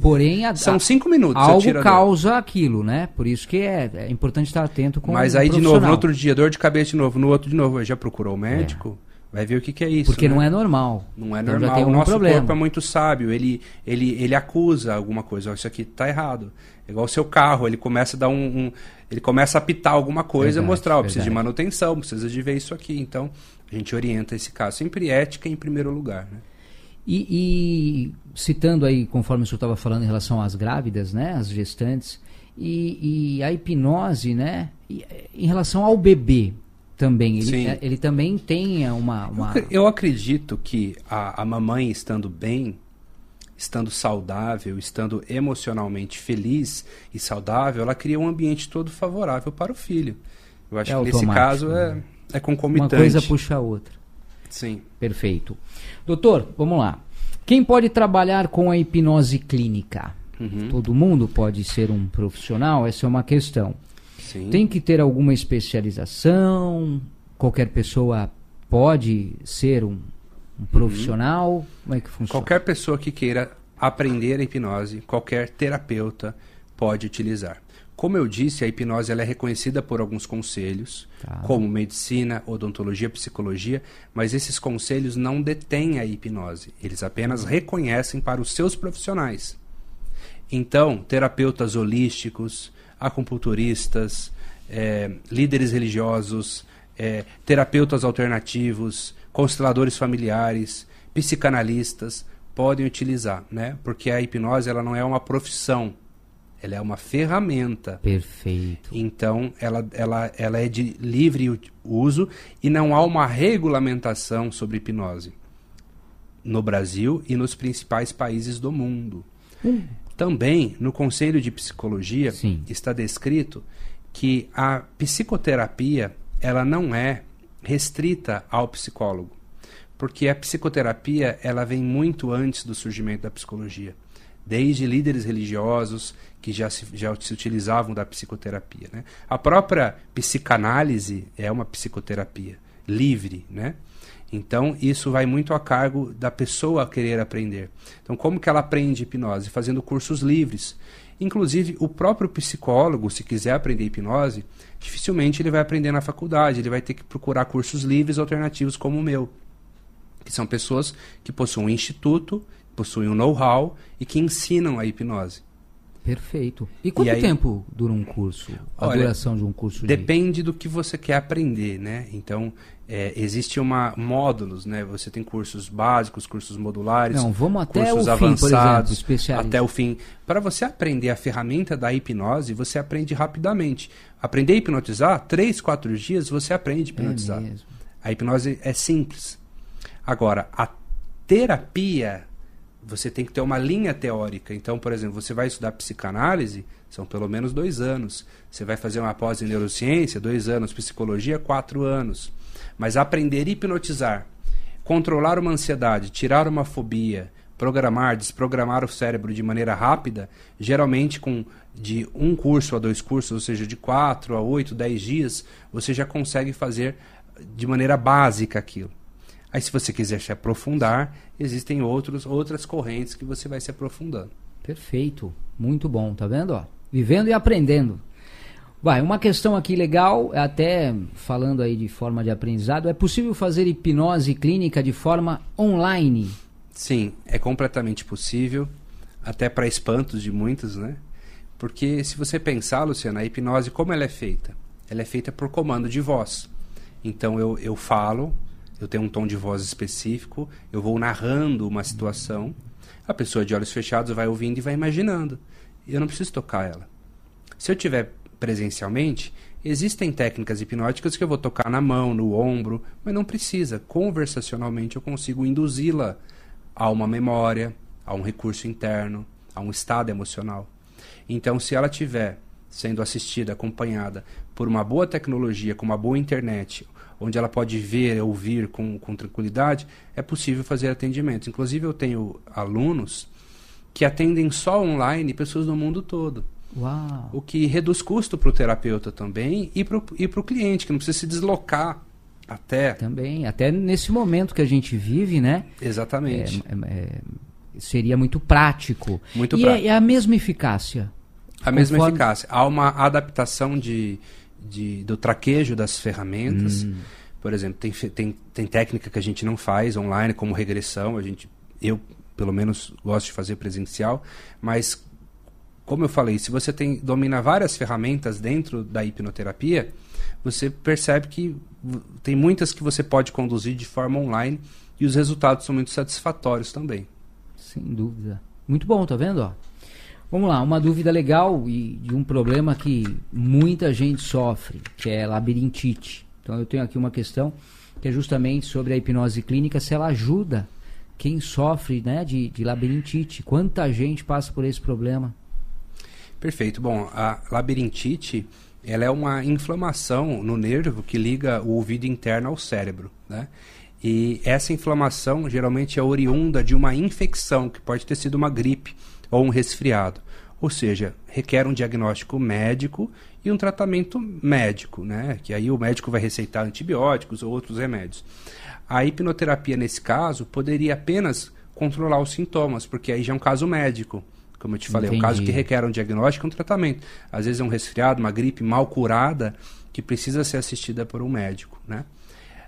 Porém, a, São cinco minutos. algo causa aquilo, né? Por isso que é, é importante estar atento com Mas aí, de novo, no outro dia, dor de cabeça de novo, no outro de novo, já procurou o médico? Vai ver o que, que é isso. Porque né? não é normal. Não é Então normal. tem o nosso problema. corpo é muito sábio. Ele, ele, ele acusa alguma coisa. Ó, Isso aqui tá errado. É igual o seu carro. Ele começa a dar um. um- ele começa a apitar alguma coisa Verdade, e mostrar. Ó, precisa de manutenção, precisa de ver isso aqui. Então, a gente orienta esse caso. Sempre ética em primeiro lugar. Né? E, e citando aí, conforme o senhor estava falando em relação às grávidas, né, às gestantes, E, e a hipnose, né? E, em relação ao bebê também, ele, Sim. é, ele também tem uma. Eu uma- acre- Eu acredito que a, a mamãe estando bem, estando saudável, estando emocionalmente feliz e saudável, ela cria um ambiente todo favorável para o filho. Eu acho É que nesse caso é, né? é uma concomitante. coisa puxa a outra. Sim. Perfeito. Doutor, vamos lá. Quem pode trabalhar com a hipnose clínica? Uhum. Todo mundo pode ser um profissional? Essa é uma questão. Sim. Tem que ter alguma especialização? Qualquer pessoa pode ser um, um profissional? Como é que funciona? Qualquer pessoa que queira aprender a hipnose, qualquer terapeuta pode utilizar. Como eu disse, a hipnose ela é reconhecida por alguns conselhos, Tá. como medicina, odontologia, psicologia, mas esses conselhos não detêm a hipnose. Eles apenas reconhecem para os seus profissionais. Então, terapeutas holísticos, acupunturistas, eh, líderes religiosos, eh, terapeutas alternativos, consteladores familiares, psicanalistas podem utilizar, né? Porque a hipnose ela não é uma profissão, ela é uma ferramenta. Perfeito. Então, ela, ela, ela é de livre uso e não há uma regulamentação sobre hipnose no Brasil e nos principais países do mundo. Também, no Conselho de Psicologia, Sim. está descrito que a psicoterapia ela não é restrita ao psicólogo, porque a psicoterapia ela vem muito antes do surgimento da psicologia, desde líderes religiosos que já se, já se utilizavam da psicoterapia. Né? A própria psicanálise é uma psicoterapia livre, né? Então, isso vai muito a cargo da pessoa querer aprender. Então, como que ela aprende hipnose? Fazendo cursos livres. Inclusive, o próprio psicólogo, se quiser aprender hipnose, dificilmente ele vai aprender na faculdade, ele vai ter que procurar cursos livres alternativos como o meu, que são pessoas que possuem um instituto, possuem um know-how e que ensinam a hipnose. Perfeito. E quanto E aí- tempo dura um curso? A Olha, duração de um curso de... Depende do que você quer aprender, né? Então, é, existe uma módulos, né? Você tem cursos básicos, cursos modulares, Não, vamos até cursos o fim, por exemplo, avançados, até o fim. Para você aprender a ferramenta da hipnose, você aprende rapidamente. Aprender a hipnotizar, três, quatro dias, você aprende a É hipnotizar. mesmo. A hipnose é simples. Agora, a terapia, você tem que ter uma linha teórica. Então, por exemplo, você vai estudar psicanálise, são pelo menos dois anos. Você vai fazer uma pós em neurociência, dois anos. Psicologia, quatro anos. Mas aprender a hipnotizar, controlar uma ansiedade, tirar uma fobia, programar, desprogramar o cérebro de maneira rápida, geralmente com de um curso a dois cursos, ou seja, de quatro a oito, dez dias, você já consegue fazer de maneira básica aquilo. Aí, se você quiser se aprofundar, existem outros, outras correntes que você vai se aprofundando. Perfeito. Muito bom, tá vendo? Ó? Vivendo e aprendendo. Vai, uma questão aqui legal, até falando aí de forma de aprendizado, é possível fazer hipnose clínica de forma online? Sim, é completamente possível, até para espantos de muitos, né? Porque se você pensar, Luciana, a hipnose, como ela é feita? Ela é feita por comando de voz. Então eu, eu falo, eu tenho um tom de voz específico, eu vou narrando uma situação, a pessoa de olhos fechados vai ouvindo e vai imaginando. Eu não preciso tocar ela. Se eu tiver presencialmente, existem técnicas hipnóticas que eu vou tocar na mão, no ombro, mas não precisa. Conversacionalmente eu consigo induzi-la a uma memória, a um recurso interno, a um estado emocional. Então, se ela tiver sendo assistida, acompanhada por uma boa tecnologia, com uma boa internet, onde ela pode ver, ouvir com, com tranquilidade, é possível fazer atendimento. Inclusive, eu tenho alunos que atendem só online pessoas do mundo todo. Uau! O que reduz custo para o terapeuta também e para o cliente, que não precisa se deslocar até. Também, até nesse momento que a gente vive, né? Exatamente. É, é, é, seria muito prático. Muito e prático. É, é a mesma eficácia. A mesma Conforme- eficácia. Há uma adaptação de, de- do traquejo das ferramentas. Hum. Por exemplo, tem, tem, tem técnica que a gente não faz online, como regressão. A gente, eu, pelo menos, gosto de fazer presencial. Mas, como eu falei, se você tem, domina várias ferramentas dentro da hipnoterapia, você percebe que tem muitas que você pode conduzir de forma online e os resultados são muito satisfatórios também. Sem dúvida. Muito bom, tá vendo? Ó? Vamos lá, uma dúvida legal e de um problema que muita gente sofre, que é labirintite. Então eu tenho aqui uma questão que é justamente sobre a hipnose clínica, se ela ajuda quem sofre né, de, de labirintite. Quanta gente passa por esse problema? Perfeito. Bom, a labirintite ela é uma inflamação no nervo que liga o ouvido interno ao cérebro, né? E essa inflamação geralmente é oriunda de uma infecção, que pode ter sido uma gripe ou um resfriado. Ou seja, requer um diagnóstico médico e um tratamento médico, né? Que aí o médico vai receitar antibióticos ou outros remédios. A hipnoterapia, nesse caso, poderia apenas controlar os sintomas, porque aí já é um caso médico. Como eu te falei, Entendi. é um caso que requer um diagnóstico e um tratamento. Às vezes é um resfriado, uma gripe mal curada, que precisa ser assistida por um médico, né?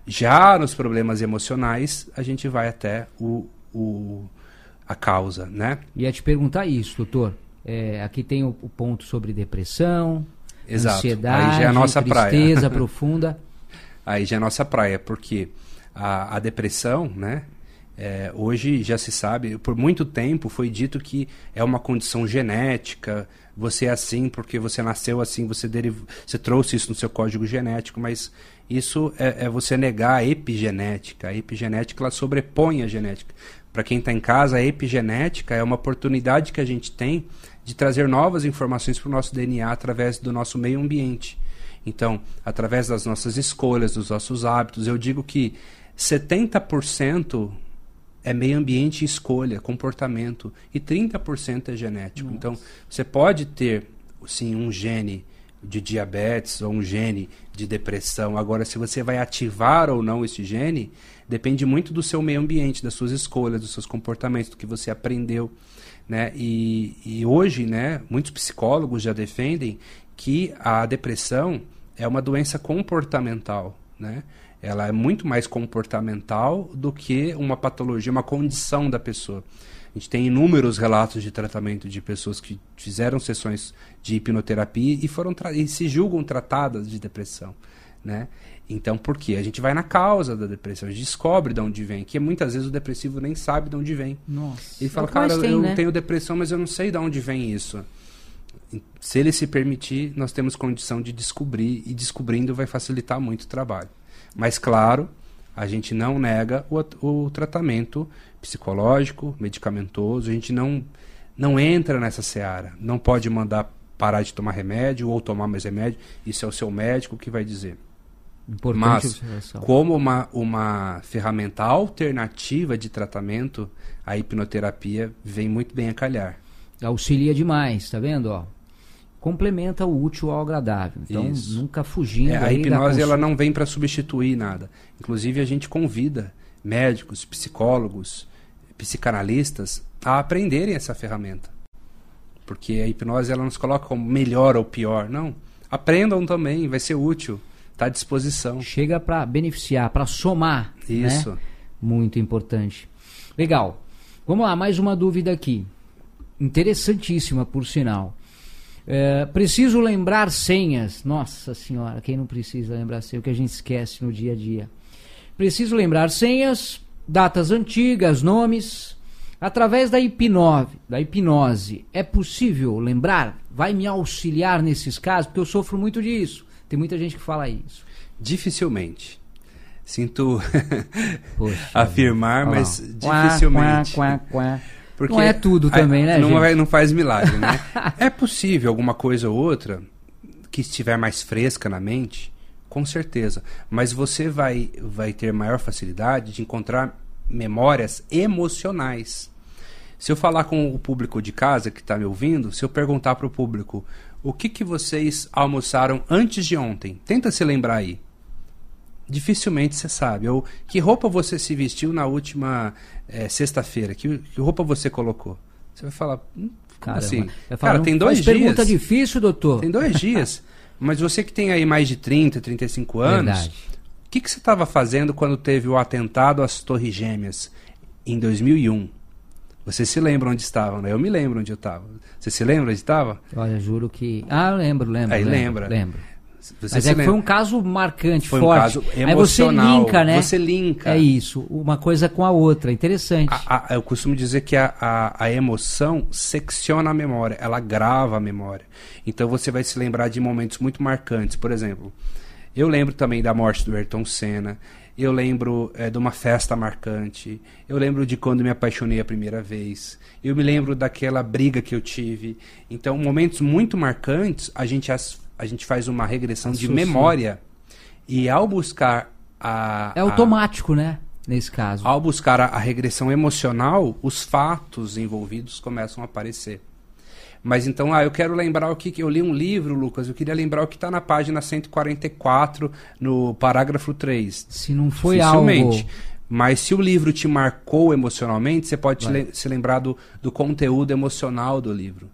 Já nos problemas emocionais, a gente vai até o, o a causa, né? Ia te perguntar isso, doutor. É, aqui tem o, o, ponto sobre depressão, Exato. ansiedade, Aí já é a nossa tristeza praia. profunda. Aí já é a nossa praia, porque a, a depressão, né? É, hoje já se sabe, por muito tempo foi dito que é uma condição genética, você é assim porque você nasceu assim, você, deriv... você trouxe isso no seu código genético, mas isso é, é você negar a epigenética. A epigenética ela sobrepõe a genética. Para quem está em casa, a epigenética é uma oportunidade que a gente tem de trazer novas informações para o nosso DNA através do nosso meio ambiente. Então, através das nossas escolhas, dos nossos hábitos, eu digo que 70% é meio ambiente escolha, comportamento, e 30% é genético. Nossa. Então, você pode ter, sim, um gene de diabetes ou um gene de depressão. Agora, se você vai ativar ou não esse gene, depende muito do seu meio ambiente, das suas escolhas, dos seus comportamentos, do que você aprendeu. Né? E, e hoje, né, muitos psicólogos já defendem que a depressão é uma doença comportamental. Né? Ela é muito mais comportamental do que uma patologia, uma condição da pessoa. A gente tem inúmeros relatos de tratamento de pessoas que fizeram sessões de hipnoterapia e foram e se julgam tratadas de depressão, né? Então, por quê? A gente vai na causa da depressão, a gente descobre de onde vem, que muitas vezes o depressivo nem sabe de onde vem. Nossa. Ele fala, cara, tem, eu né? tenho depressão, mas eu não sei de onde vem isso. Se ele se permitir, nós temos condição de descobrir, e descobrindo vai facilitar muito o trabalho. Mas, claro, a gente não nega o, o tratamento psicológico, medicamentoso, a gente não, não entra nessa seara. Não pode mandar parar de tomar remédio ou tomar mais remédio, isso é o seu médico que vai dizer. Importante Mas, observação. como uma, uma ferramenta alternativa de tratamento, a hipnoterapia vem muito bem a calhar. Auxilia demais, tá vendo? Ó, complementa o útil ao agradável. Então, Isso. nunca fugindo. É, a hipnose ela não vem para substituir nada. Inclusive, a gente convida médicos, psicólogos, psicanalistas a aprenderem essa ferramenta. Porque a hipnose ela nos coloca como melhor ou pior. Não. Aprendam também, vai ser útil. Está à disposição. Chega para beneficiar, para somar. Né? Isso. Né? Muito importante. Legal. Vamos lá, mais uma dúvida aqui. Interessantíssima, por sinal. É, preciso lembrar senhas. Nossa senhora, quem não precisa lembrar senhas? O que a gente esquece no dia a dia. Preciso lembrar senhas, datas antigas, nomes. Através da hipnose, da hipnose, é possível lembrar? Vai me auxiliar nesses casos? Porque eu sofro muito disso. Tem muita gente que fala isso. Dificilmente. Sinto afirmar, mas dificilmente. Quá, quá, quá, porque não é tudo também, né, não, não faz milagre, né? é possível alguma coisa ou outra que estiver mais fresca na mente, com certeza. Mas você vai, vai ter maior facilidade de encontrar memórias emocionais. Se eu falar com o público de casa que está me ouvindo, se eu perguntar para o público o que, que vocês almoçaram antes de ontem, tenta se lembrar aí dificilmente você sabe. Ou que roupa você se vestiu na última é, sexta-feira? Que, que, roupa você colocou? Você vai falar, hum, como assim? Falar, Cara, tem dois dias. pergunta difícil, doutor. Tem dois dias. Mas você que tem aí mais de 30, 35 anos, Verdade. o que, que você estava fazendo quando teve o atentado às Torres Gêmeas em 2001? Você se lembra onde estava, né? Eu me lembro onde eu estava. Você se lembra onde estava? Olha, juro que. Ah, eu lembro, lembro. Aí lembro, lembra. Lembro. Você Mas é que foi um caso marcante, foi forte. Um caso emocional. Aí você linka, né? Você linka. É isso, uma coisa com a outra. Interessante. A, a, eu costumo dizer que a, a, a, emoção secciona a memória, ela grava a memória. Então você vai se lembrar de momentos muito marcantes. Por exemplo, eu lembro também da morte do Ayrton Senna. Eu lembro é, de uma festa marcante. Eu lembro de quando me apaixonei a primeira vez. Eu me lembro daquela briga que eu tive. Então, momentos muito marcantes, a gente as a gente faz uma regressão de memória e ao buscar a. É automático, a, né? Nesse caso. Ao buscar a, a, regressão emocional, os fatos envolvidos começam a aparecer. Mas então, ah, eu quero lembrar o que. Eu li um livro, Lucas, eu queria lembrar o que está na página 144, no parágrafo 3. Se não foi algo. Mas se o livro te marcou emocionalmente, você pode se lembrar do, do conteúdo emocional do livro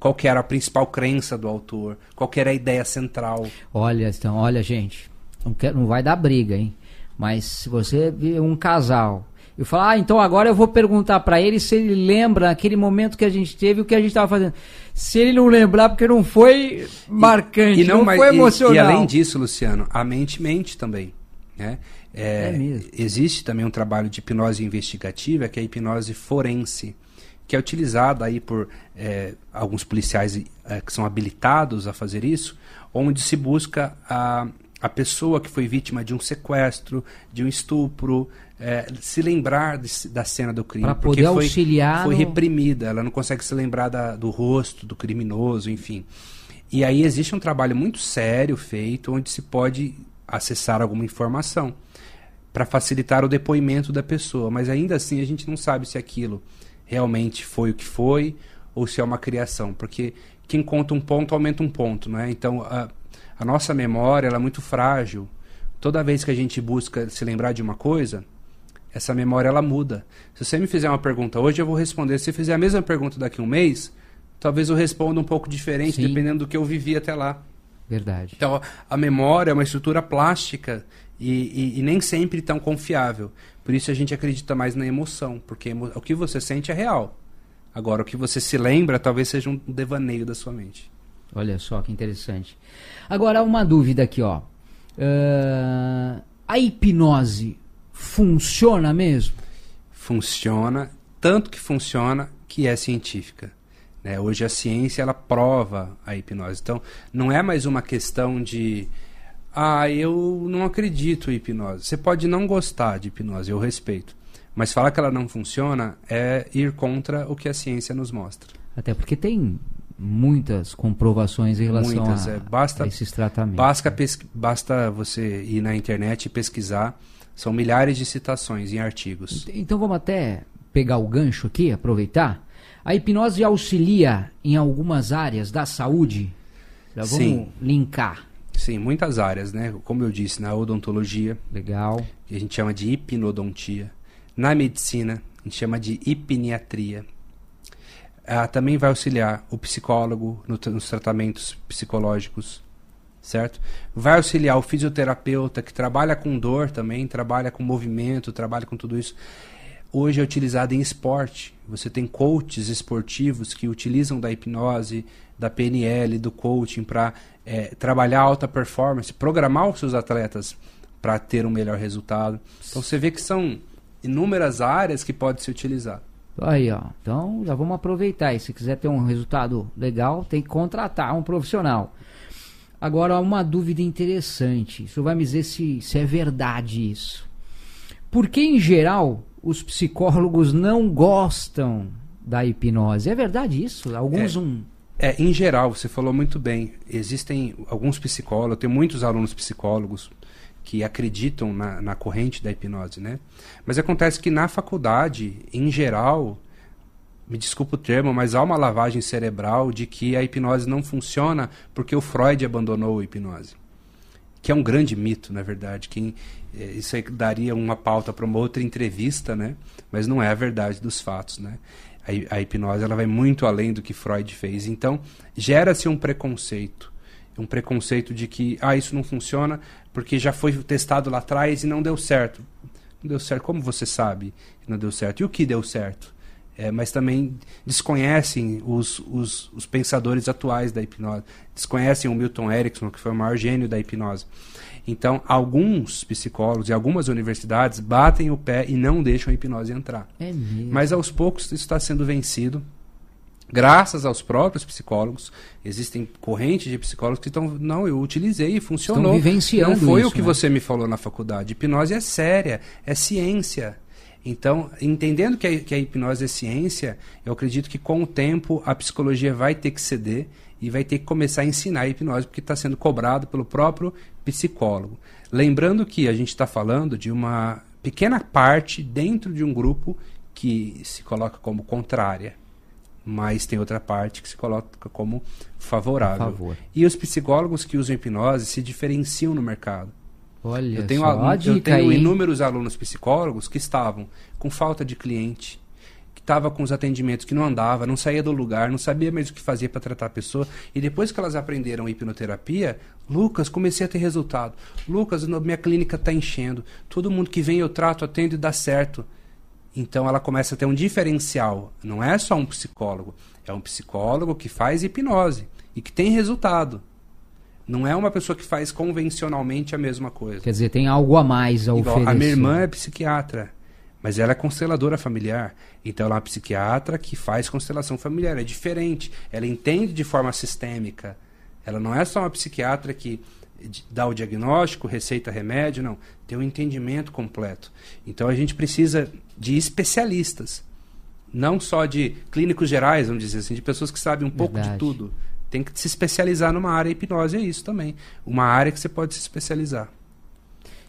qual que era a principal crença do autor, qual que era a ideia central. Olha, então, olha, gente, não, quer, não vai dar briga, hein? Mas se você vê um casal e falar, ah, então agora eu vou perguntar para ele se ele lembra aquele momento que a gente teve, o que a gente estava fazendo. Se ele não lembrar, porque não foi marcante, e, e não, não mas, foi emocional. E, e, além disso, Luciano, a mente mente também. Né? É, é. Existe também um trabalho de hipnose investigativa, que é a hipnose forense que é utilizada aí por é, alguns policiais é, que são habilitados a fazer isso, onde se busca a, a pessoa que foi vítima de um sequestro, de um estupro, é, se lembrar de, da cena do crime. Para poder foi, auxiliar. Foi no... reprimida, ela não consegue se lembrar da, do rosto do criminoso, enfim. E aí existe um trabalho muito sério feito onde se pode acessar alguma informação para facilitar o depoimento da pessoa, mas ainda assim a gente não sabe se aquilo realmente foi o que foi ou se é uma criação, porque quem conta um ponto aumenta um ponto, né? Então a, a nossa memória ela é muito frágil. Toda vez que a gente busca se lembrar de uma coisa, essa memória ela muda. Se você me fizer uma pergunta hoje, eu vou responder. Se você fizer a mesma pergunta daqui a um mês, talvez eu responda um pouco diferente, Sim. dependendo do que eu vivi até lá. Verdade. Então, a memória é uma estrutura plástica e, e, e, nem sempre tão confiável. Por isso a gente acredita mais na emoção, porque emo o que você sente é real. Agora, o que você se lembra talvez seja um devaneio da sua mente. Olha só que interessante. Agora, uma dúvida aqui, ó. Uh, a hipnose funciona mesmo? Funciona, tanto que funciona que é científica. Né? Hoje a ciência ela prova a hipnose. Então, não é mais uma questão de ah, eu não acredito em hipnose. Você pode não gostar de hipnose, eu respeito. Mas falar que ela não funciona é ir contra o que a ciência nos mostra. Até porque tem muitas comprovações em relação muitas, a, é. basta, a esses tratamentos. Basta, basta você ir na internet e pesquisar. São milhares de citações em artigos. Então vamos até pegar o gancho aqui, aproveitar. A hipnose auxilia em algumas áreas da saúde? Já vamos Sim. linkar. Sim, muitas áreas, né? Como eu disse, na odontologia. Legal. Que a gente chama de hipnodontia. Na medicina, a gente chama de hipniatria. Ah, também vai auxiliar o psicólogo no, nos tratamentos psicológicos, certo? Vai auxiliar o fisioterapeuta que trabalha com dor também, trabalha com movimento, trabalha com tudo isso. Hoje é utilizado em esporte. Você tem coaches esportivos que utilizam da hipnose, da PNL, do coaching para é, trabalhar alta performance, programar os seus atletas para ter um melhor resultado. Então você vê que são inúmeras áreas que pode se utilizar. Aí, ó. Então já vamos aproveitar. E se quiser ter um resultado legal, tem que contratar um profissional. Agora, uma dúvida interessante. Isso vai me dizer se, se é verdade isso. Por que, em geral, os psicólogos não gostam da hipnose? É verdade isso? Alguns é. um é, em geral, você falou muito bem. Existem alguns psicólogos, eu tenho muitos alunos psicólogos que acreditam na, na corrente da hipnose, né? Mas acontece que na faculdade, em geral, me desculpa o termo, mas há uma lavagem cerebral de que a hipnose não funciona porque o Freud abandonou a hipnose. Que é um grande mito, na verdade. Que, é, isso aí daria uma pauta para uma outra entrevista, né? Mas não é a verdade dos fatos, né? a, a hipnose ela vai muito além do que Freud fez. Então, gera-se um preconceito. Um preconceito de que, ah, isso não funciona porque já foi testado lá atrás e não deu certo. Não deu certo. Como você sabe não deu certo? E o que deu certo? É, mas também desconhecem os, os, os, pensadores atuais da hipnose, desconhecem o Milton Erickson, que foi o maior gênio da hipnose. Então, alguns psicólogos e algumas universidades batem o pé e não deixam a hipnose entrar. É. Mas aos poucos isso está sendo vencido graças aos próprios psicólogos. Existem correntes de psicólogos que estão, não, eu utilizei e funcionou. Estão vivenciando não foi isso, o que né? você me falou na faculdade. Hipnose é séria, é ciência. Então, entendendo que a, que a hipnose é ciência, eu acredito que com o tempo a psicologia vai ter que ceder e vai ter que começar a ensinar a hipnose, porque está sendo cobrado pelo próprio psicólogo. Lembrando que a gente está falando de uma pequena parte dentro de um grupo que se coloca como contrária mas tem outra parte que se coloca como favorável. Favor. E os psicólogos que usam hipnose se diferenciam no mercado. Olha eu tenho, aluno, dica eu tenho inúmeros alunos psicólogos que estavam com falta de cliente, que estava com os atendimentos que não andava, não saía do lugar, não sabia mais o que fazer para tratar a pessoa. E depois que elas aprenderam hipnoterapia, Lucas, comecei a ter resultado. Lucas, minha clínica está enchendo. Todo mundo que vem eu trato, atendo e dá certo. Então ela começa a ter um diferencial. Não é só um psicólogo, é um psicólogo que faz hipnose e que tem resultado. Não é uma pessoa que faz convencionalmente a mesma coisa. Quer dizer, tem algo a mais a Igual, oferecer. a minha irmã é psiquiatra, mas ela é consteladora familiar. Então ela é uma psiquiatra que faz constelação familiar. É diferente. Ela entende de forma sistêmica. Ela não é só uma psiquiatra que dá o diagnóstico, receita remédio, não. Tem um entendimento completo. Então a gente precisa de especialistas. Não só de clínicos gerais, vamos dizer assim, de pessoas que sabem um pouco Verdade. de tudo. Tem que se especializar numa área. A hipnose é isso também. Uma área que você pode se especializar.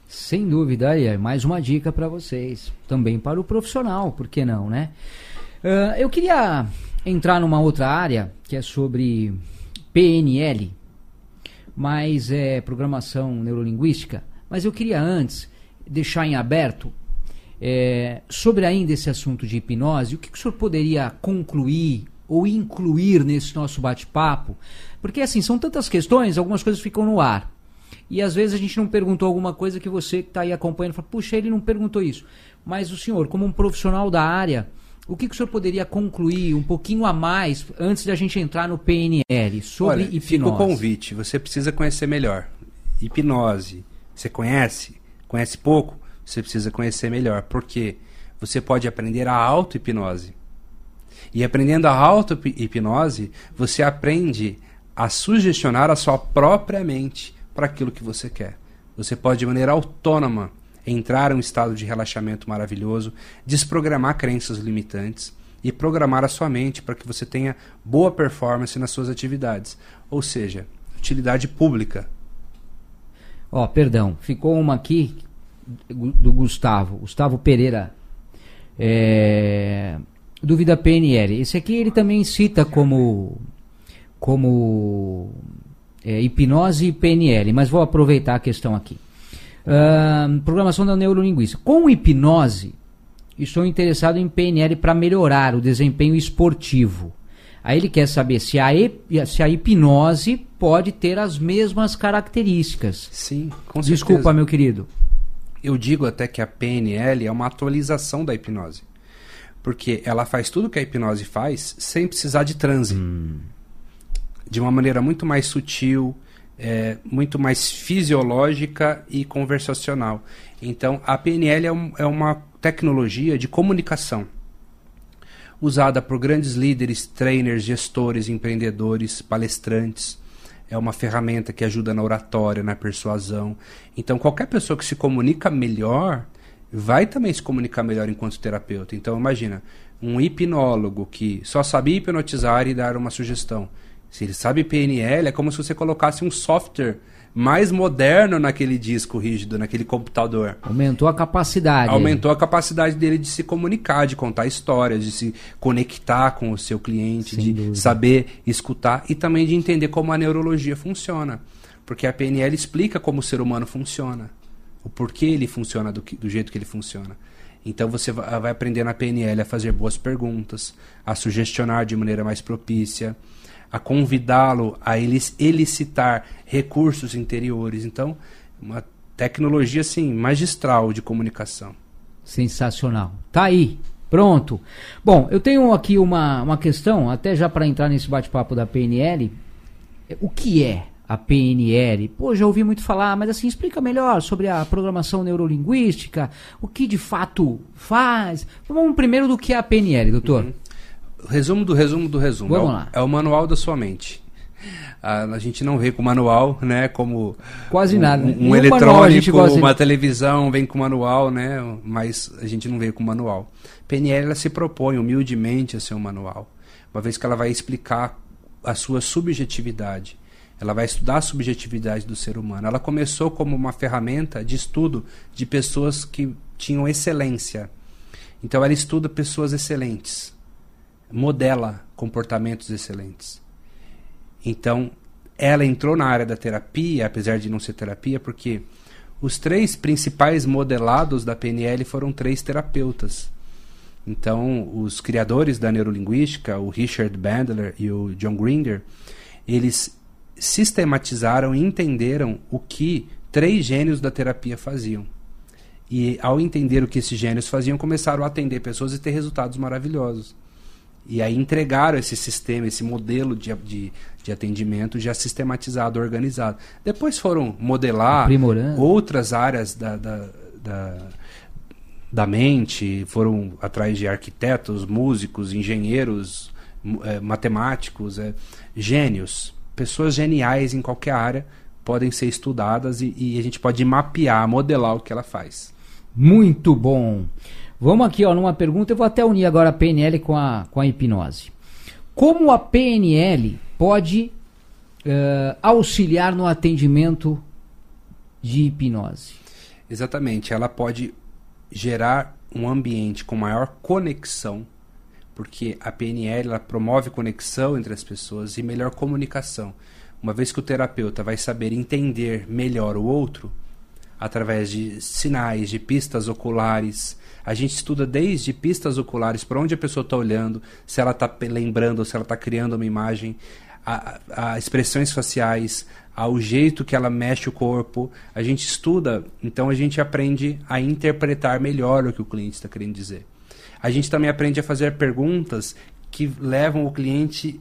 Sem dúvida, aí é mais uma dica para vocês. Também para o profissional, por que não, né? Ah, eu queria entrar numa outra área que é sobre PNL, mas é programação neurolinguística. Mas eu queria antes deixar em aberto é, sobre ainda esse assunto de hipnose. O que, que o senhor poderia concluir ou incluir nesse nosso bate-papo? Porque assim são tantas questões, algumas coisas ficam no ar. E às vezes a gente não perguntou alguma coisa que você que está aí acompanhando fala, puxa, ele não perguntou isso. Mas o senhor, como um profissional da área, o que, que o senhor poderia concluir um pouquinho a mais antes da gente entrar no PNL sobre Olha, hipnose? Fica o convite, você precisa conhecer melhor. Hipnose, você conhece? Conhece pouco? Você precisa conhecer melhor. Porque você pode aprender a auto-hipnose. E aprendendo a auto-hipnose, você aprende a sugestionar a sua própria mente para aquilo que você quer. Você pode, de maneira autônoma, entrar em um estado de relaxamento maravilhoso, desprogramar crenças limitantes e programar a sua mente para que você tenha boa performance nas suas atividades. Ou seja, utilidade pública. Ó, perdão, ficou uma aqui do Gustavo, Gustavo Pereira. É, dúvida PNL. Esse aqui ele também cita como como é, hipnose e PNL, mas vou aproveitar a questão aqui. Ahn, programação da neurolinguística. Com hipnose, estou interessado em PNL para melhorar o desempenho esportivo. Aí ele quer saber se a, se a hipnose pode ter as mesmas características. Sim, com Desculpa, certeza. meu querido. Eu digo até que a PNL é uma atualização da hipnose. Porque ela faz tudo que a hipnose faz sem precisar de transe. De uma maneira muito mais sutil, é, muito mais fisiológica e conversacional. Então, a PNL é, um- é uma tecnologia de comunicação usada por grandes líderes, trainers, gestores, empreendedores, palestrantes. É uma ferramenta que ajuda na oratória, na persuasão. Então, qualquer pessoa que se comunica melhor vai também se comunicar melhor enquanto terapeuta. Então, imagina, um hipnólogo que só sabe hipnotizar e dar uma sugestão. Se ele sabe PNL, é como se você colocasse um software mais moderno naquele disco rígido, naquele computador. Aumentou a capacidade. Aumentou a capacidade dele de se comunicar, de contar histórias, de se conectar com o seu cliente, Sem de dúvida. saber escutar e também de entender como a neurologia funciona. Porque a PNL explica como o ser humano funciona, o porquê ele funciona do, que- do jeito que ele funciona. Então você va- vai aprender na PNL a fazer boas perguntas, a sugestionar de maneira mais propícia, a convidá-lo a elicitar recursos interiores. Então, uma tecnologia assim magistral de comunicação. Sensacional. Tá aí. Pronto. Bom, eu tenho aqui uma, uma questão, até já para entrar nesse bate-papo da PNL. O que é a PNL? Pô, já ouvi muito falar, mas assim, explica melhor sobre a programação neurolinguística, o que de fato faz. Vamos primeiro do que é a PNL, doutor. Uhum. Resumo do resumo do resumo. Vamos é o, lá. É o manual da sua mente. A, a, gente não vê com manual, né? Como quase um, nada. Um, um eletrônico, uma televisão vem com manual, né? Mas a gente não vê com manual. PNL ela se propõe humildemente a ser um manual, uma vez que ela vai explicar a sua subjetividade. Ela vai estudar a subjetividade do ser humano. Ela começou como uma ferramenta de estudo de pessoas que tinham excelência. Então ela estuda pessoas excelentes, modela comportamentos excelentes. Então, ela entrou na área da terapia, apesar de não ser terapia, porque os três principais modelados da PNL foram três terapeutas. Então, os criadores da neurolinguística, o Richard Bandler e o John Grinder, eles sistematizaram e entenderam o que três gênios da terapia faziam. E ao entender o que esses gênios faziam, começaram a atender pessoas e ter resultados maravilhosos. E aí entregaram esse sistema, esse modelo de, de, de atendimento já sistematizado, organizado. Depois foram modelar outras áreas da, da, da, da, mente, foram atrás de arquitetos, músicos, engenheiros, é, matemáticos, é, gênios. Pessoas geniais em qualquer área podem ser estudadas e, e a gente pode mapear, modelar o que ela faz. Muito bom. Vamos aqui, ó, numa pergunta, eu vou até unir agora a PNL com a, com a hipnose. Como a PNL pode uh, auxiliar no atendimento de hipnose? Exatamente, ela pode gerar um ambiente com maior conexão, porque a PNL ela promove conexão entre as pessoas e melhor comunicação. Uma vez que o terapeuta vai saber entender melhor o outro, através de sinais, de pistas oculares, a gente estuda desde pistas oculares, para onde a pessoa está olhando, se ela está lembrando, se ela está criando uma imagem, a, a, expressões faciais, ao jeito que ela mexe o corpo. A gente estuda, então a gente aprende a interpretar melhor o que o cliente está querendo dizer. A gente também aprende a fazer perguntas que levam o cliente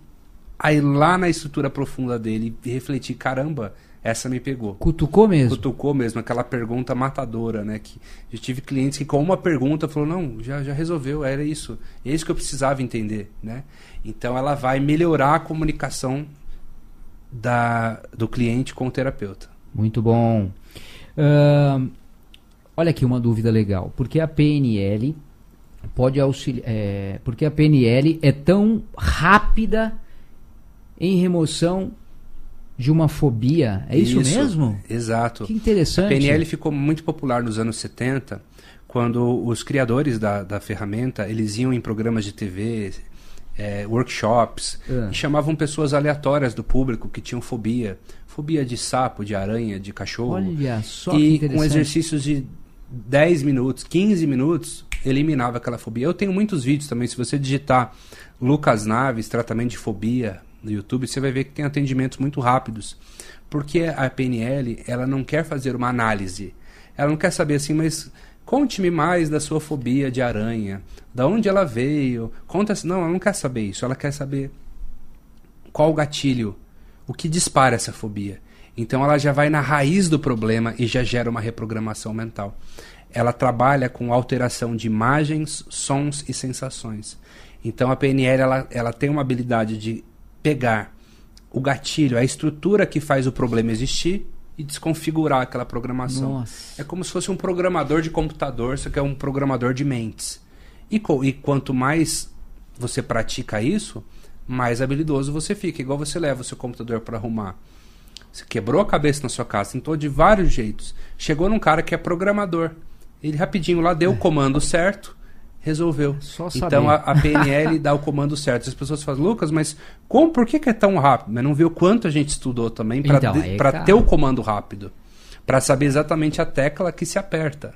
a ir lá na estrutura profunda dele e refletir: caramba, essa me pegou. Cutucou mesmo? Cutucou mesmo, aquela pergunta matadora, né? Que eu tive clientes que com uma pergunta falou, não, já, já resolveu, era isso. É isso que eu precisava entender, né? Então ela vai melhorar a comunicação da, do cliente com o terapeuta. Muito bom. Uh, olha aqui uma dúvida legal. Porque a PNL pode auxiliar... É, porque a PNL é tão rápida em remoção de uma fobia. É isso, isso, mesmo? Exato. Que interessante. A PNL ficou muito popular nos anos 70, quando os criadores da, da ferramenta, eles iam em programas de TV, é, workshops, é. e chamavam pessoas aleatórias do público que tinham fobia. Fobia de sapo, de aranha, de cachorro. Olha só E com exercícios de 10 minutos, 15 minutos, eliminava aquela fobia. Eu tenho muitos vídeos também, se você digitar Lucas Naves, tratamento de fobia, no YouTube, você vai ver que tem atendimentos muito rápidos. Porque a PNL, ela não quer fazer uma análise. Ela não quer saber assim, mas conte-me mais da sua fobia de aranha. Da onde ela veio? Conta Não, ela não quer saber isso. Ela quer saber qual o gatilho, o que dispara essa fobia. Então ela já vai na raiz do problema e já gera uma reprogramação mental. Ela trabalha com alteração de imagens, sons e sensações. Então a PNL ela, ela tem uma habilidade de pegar o gatilho, a estrutura que faz o problema existir e desconfigurar aquela programação. Nossa. É como se fosse um programador de computador, só que é um programador de mentes. E, e quanto mais você pratica isso, mais habilidoso você fica. Igual você leva o seu computador para arrumar. Você quebrou a cabeça na sua casa, tentou de vários jeitos. Chegou num cara que é programador. Ele rapidinho lá deu o comando certo resolveu. Só então a, a, PNL dá o comando certo. As pessoas falam, Lucas, mas como, por que, que é tão rápido? Mas não viu quanto a gente estudou também para então, é, ter o comando rápido. Para saber exatamente a tecla que se aperta.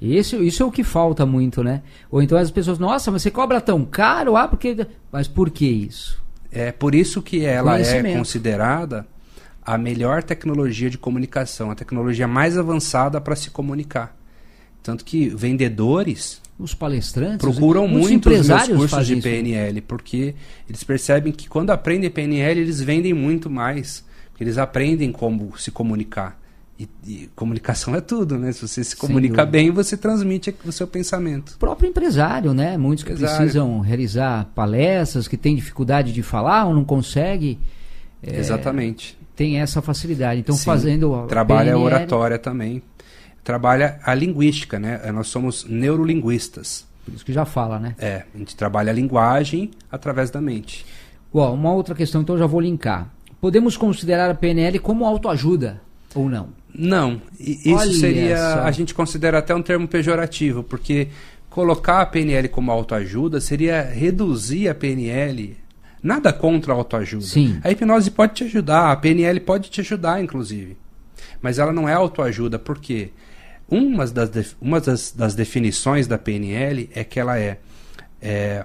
Isso, isso é o que falta muito, né? Ou então as pessoas, nossa, mas você cobra tão caro? Ah, porque. Mas por que isso? É por isso que ela é considerada a melhor tecnologia de comunicação, a tecnologia mais avançada para se comunicar Tanto que vendedores Os palestrantes, procuram muito os meus cursos de isso. PNL, porque eles percebem que quando aprendem PNL, eles vendem muito mais. Porque eles aprendem como se comunicar. E, e comunicação é tudo, né? Se você se comunica bem, você transmite o seu pensamento. O próprio empresário, né? Muitos que Empresário. precisam realizar palestras, que têm dificuldade de falar ou não consegue, Exatamente. tem essa facilidade. Então, Sim. fazendo Trabalha a PNL, oratória também. Trabalha a linguística, né? Nós somos neurolinguistas. Por isso que já fala, né? É, a gente trabalha a linguagem através da mente. Bom, uma outra questão, então já vou linkar. Podemos considerar a PNL como autoajuda ou não? Não, isso Olha seria. só. A gente considera até um termo pejorativo, porque colocar a PNL como autoajuda seria reduzir a PNL. Nada contra a autoajuda. Sim. A hipnose pode te ajudar, a PNL pode te ajudar, inclusive. Mas ela não é autoajuda, por quê? Uma das, uma das, das definições da PNL é que ela é, é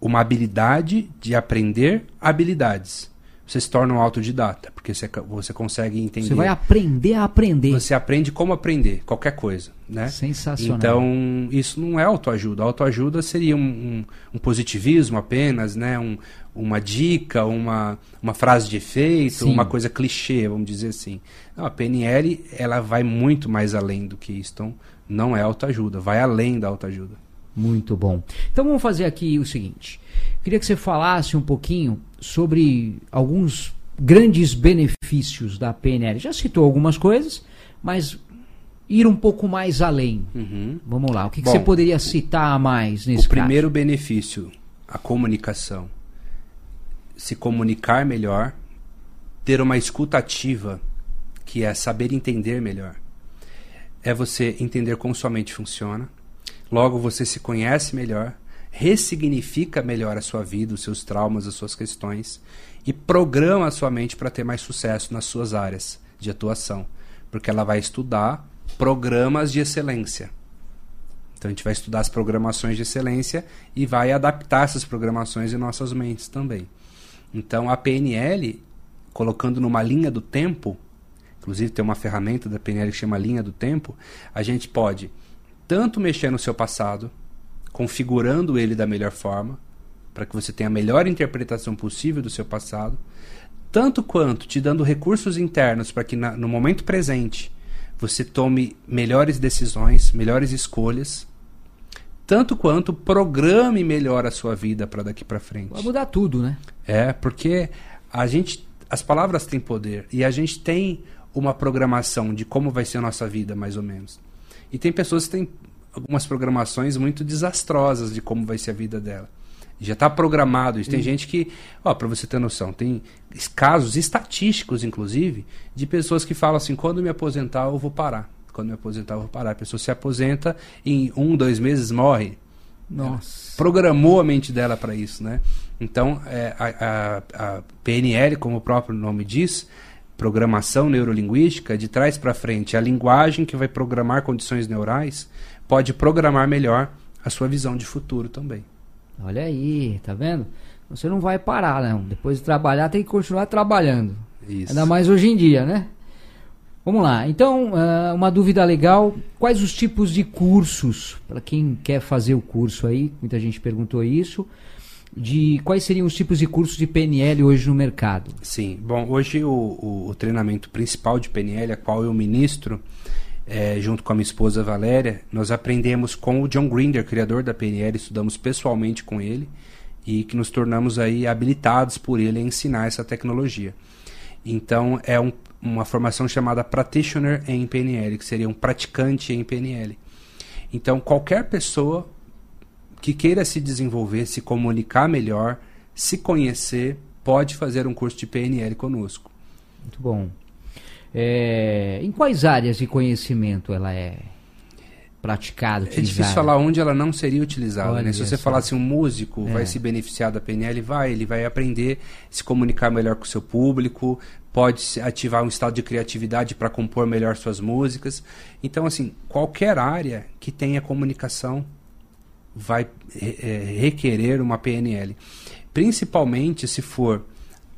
uma habilidade de aprender habilidades. Você se torna um autodidata, porque você, você consegue entender. Você vai aprender a aprender. Você aprende como aprender qualquer coisa, né? Sensacional. Então, isso não é autoajuda. Autoajuda seria um, um, um positivismo apenas, né? Um, uma dica, uma, uma frase de efeito, Sim. uma coisa clichê, vamos dizer assim. Não, a PNL, ela vai muito mais além do que isso. Então, não é autoajuda, vai além da autoajuda. Muito bom. Então vamos fazer aqui o seguinte. Queria que você falasse um pouquinho sobre alguns grandes benefícios da PNL. Já citou algumas coisas, mas ir um pouco mais além. Uhum. Vamos lá. O que, que Bom, você poderia citar mais nesse o primeiro benefício, a comunicação. Se comunicar melhor, ter uma escuta ativa, que é saber entender melhor. É você entender como sua mente funciona. Logo, você se conhece melhor, ressignifica melhor a sua vida, os seus traumas, as suas questões e programa a sua mente para ter mais sucesso nas suas áreas de atuação, porque ela vai estudar programas de excelência. Então a gente vai estudar as programações de excelência e vai adaptar essas programações em nossas mentes também. Então a PNL, colocando numa linha do tempo, inclusive tem uma ferramenta da PNL que chama linha do tempo, a gente pode tanto mexer no seu passado, configurando ele da melhor forma, para que você tenha a melhor interpretação possível do seu passado, tanto quanto te dando recursos internos para que na- no momento presente você tome melhores decisões, melhores escolhas, tanto quanto programe melhor a sua vida para daqui para frente. Vai mudar tudo, né? É, porque a gente, as palavras têm poder e a gente tem uma programação de como vai ser a nossa vida, mais ou menos. E tem pessoas que têm algumas programações muito desastrosas de como vai ser a vida dela. Já está programado isso. Tem gente que, ó, para você ter noção, tem casos estatísticos, inclusive, de pessoas que falam assim: quando me aposentar, eu vou parar. Quando me aposentar, eu vou parar. A pessoa se aposenta, em um, dois meses morre Nossa. programou a mente dela para isso, né? Então, é, a, a- a PNL, como o próprio nome diz, programação neurolinguística, de trás para frente, a linguagem que vai programar condições neurais pode programar melhor a sua visão de futuro também. Olha aí, tá vendo? Você não vai parar, não. Depois de trabalhar, tem que continuar trabalhando. Isso. Ainda mais hoje em dia, né? Vamos lá. Então, ah, uma dúvida legal: quais os tipos de cursos para quem quer fazer o curso aí? Muita gente perguntou isso. De quais seriam os tipos de cursos de PNL hoje no mercado? Sim. Bom, hoje o, o- o treinamento principal de PNL, a qual eu ministro, é, junto com a minha esposa Valéria, nós aprendemos com o John Grinder, criador da PNL, estudamos pessoalmente com ele e que nos tornamos aí habilitados por ele a ensinar essa tecnologia. Então, é um- uma formação chamada Practitioner em PNL, que seria um praticante em PNL. Então, qualquer pessoa que queira se desenvolver, se comunicar melhor, se conhecer, pode fazer um curso de PNL conosco. Muito bom. É, em quais áreas de conhecimento ela é praticada, É difícil falar onde ela não seria utilizada. Olha Né? Se você falar assim, um músico É. vai se beneficiar da PNL, vai, ele vai aprender a se comunicar melhor com o seu público, pode ativar um estado de criatividade para compor melhor suas músicas. Então, assim, qualquer área que tenha comunicação vai eh, requerer uma PNL. Principalmente se for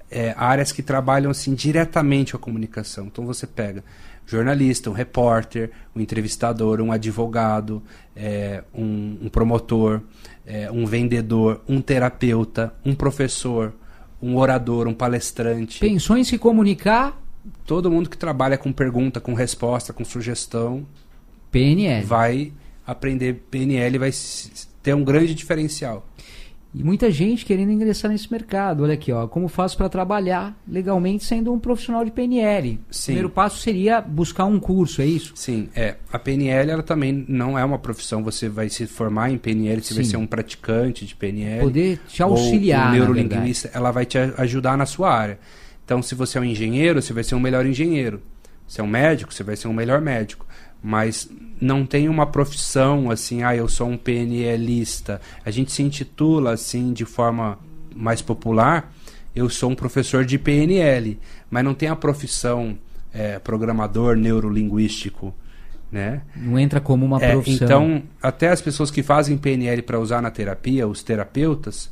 eh, áreas que trabalham assim diretamente com a comunicação. Então você pega jornalista, um repórter, um entrevistador, um advogado, é, um, um, promotor, é, um vendedor, um terapeuta, um professor, um orador, um palestrante. Pensou em se comunicar? Todo mundo que trabalha com pergunta, com resposta, com sugestão, PNL. vai aprender PNL e vai ter um grande diferencial. E muita gente querendo ingressar nesse mercado. Olha aqui, ó, como faço para trabalhar legalmente sendo um profissional de PNL? Sim. O primeiro passo seria buscar um curso, é isso? Sim, é. A PNL ela também não é uma profissão. Você vai se formar em PNL, você Sim. vai ser um praticante de PNL. Poder te auxiliar. Ou um neurolinguista, ela vai te ajudar na sua área. Então, se você é um engenheiro, você vai ser um melhor engenheiro. Se é um médico, você vai ser um melhor médico mas não tem uma profissão assim, ah, eu sou um PNLista. A gente se intitula assim de forma mais popular, eu sou um professor de PNL, mas não tem a profissão é, programador neurolinguístico. Né? Não entra como uma é, profissão. Então, até as pessoas que fazem PNL para usar na terapia, os terapeutas,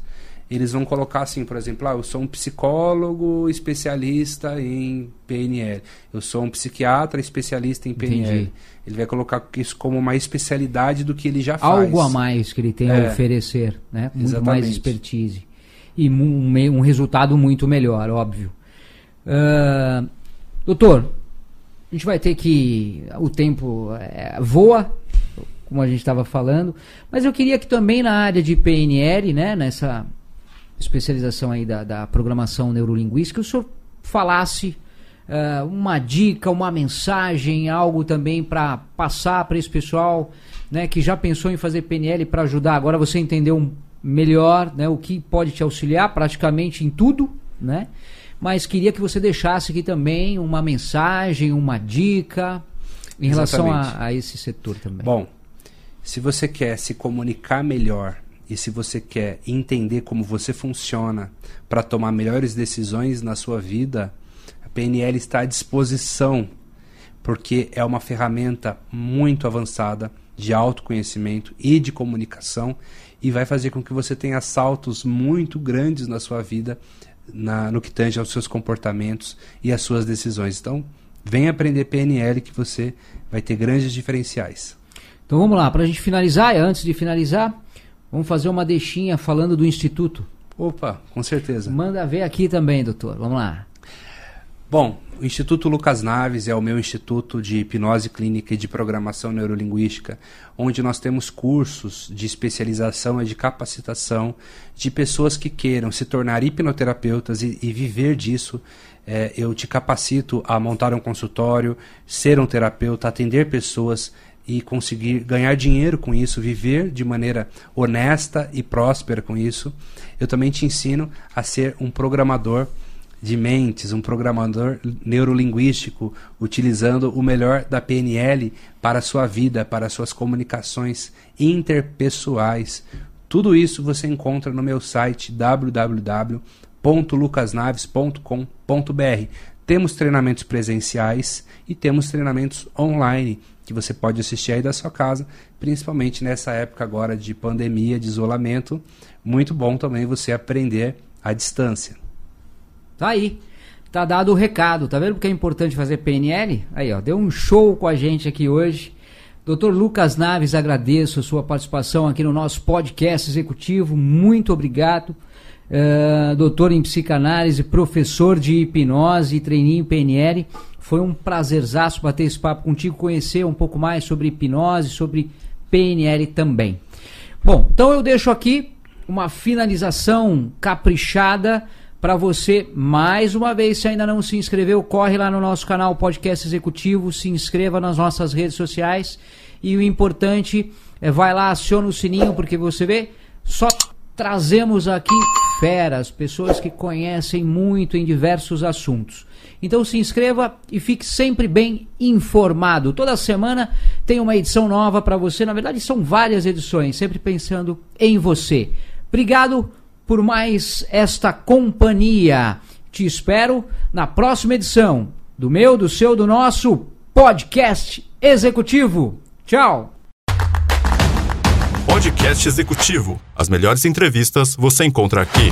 eles vão colocar assim, por exemplo, ah, eu sou um psicólogo especialista em PNL, eu sou um psiquiatra especialista em PNL. Entendi. Ele vai colocar isso como uma especialidade do que ele já faz. Algo a mais que ele tem é. a oferecer, né? Muito Exatamente. mais expertise. E um, um resultado muito melhor, óbvio. Uh, doutor, a gente vai ter que. O tempo é, voa, como a gente estava falando, mas eu queria que também na área de PNL, né, nessa especialização aí da, da programação neurolinguística, o senhor falasse uh, uma dica, uma mensagem, algo também para passar para esse pessoal né, que já pensou em fazer PNL para ajudar. Agora você entendeu melhor né, o que pode te auxiliar praticamente em tudo, né? Mas queria que você deixasse aqui também uma mensagem, uma dica em relação a, a esse setor também. Bom, se você quer se comunicar melhor e se você quer entender como você funciona para tomar melhores decisões na sua vida, a PNL está à disposição, porque é uma ferramenta muito avançada de autoconhecimento e de comunicação e vai fazer com que você tenha saltos muito grandes na sua vida na, no que tange aos seus comportamentos e às suas decisões. Então, vem aprender PNL que você vai ter grandes diferenciais. Então vamos lá, para a gente finalizar, antes de finalizar, Vamos fazer uma deixinha falando do Instituto. Opa, com certeza. Manda ver aqui também, doutor. Vamos lá. Bom, o Instituto Lucas Naves é o meu instituto de hipnose clínica e de programação neurolinguística, onde nós temos cursos de especialização e de capacitação de pessoas que queiram se tornar hipnoterapeutas e, e viver disso. É, eu te capacito a montar um consultório, ser um terapeuta, atender pessoas e conseguir ganhar dinheiro com isso, viver de maneira honesta e próspera com isso. Eu também te ensino a ser um programador de mentes, um programador neurolinguístico, utilizando o melhor da PNL para a sua vida, para as suas comunicações interpessoais. Tudo isso você encontra no meu site www.lucasnaves.com.br. Temos treinamentos presenciais e temos treinamentos online que você pode assistir aí da sua casa, principalmente nessa época agora de pandemia, de isolamento. Muito bom também você aprender à distância. Tá aí. Tá dado o recado, tá vendo porque é importante fazer PNL? Aí, ó, deu um show com a gente aqui hoje. Doutor Lucas Naves, agradeço a sua participação aqui no nosso podcast executivo. Muito obrigado. Uh, doutor em psicanálise, professor de hipnose e treininho PNL. Foi um prazerzaço bater esse papo contigo, conhecer um pouco mais sobre hipnose, sobre PNL também. Bom, então eu deixo aqui uma finalização caprichada para você, mais uma vez, se ainda não se inscreveu, corre lá no nosso canal Podcast Executivo, se inscreva nas nossas redes sociais e o importante é vai lá, aciona o sininho, porque você vê, só trazemos aqui feras, pessoas que conhecem muito em diversos assuntos. Então se inscreva e fique sempre bem informado. Toda semana tem uma edição nova para você. Na verdade, são várias edições, sempre pensando em você. Obrigado por mais esta companhia. Te espero na próxima edição do meu, do seu, do nosso podcast executivo. Tchau. Podcast Executivo. As melhores entrevistas você encontra aqui.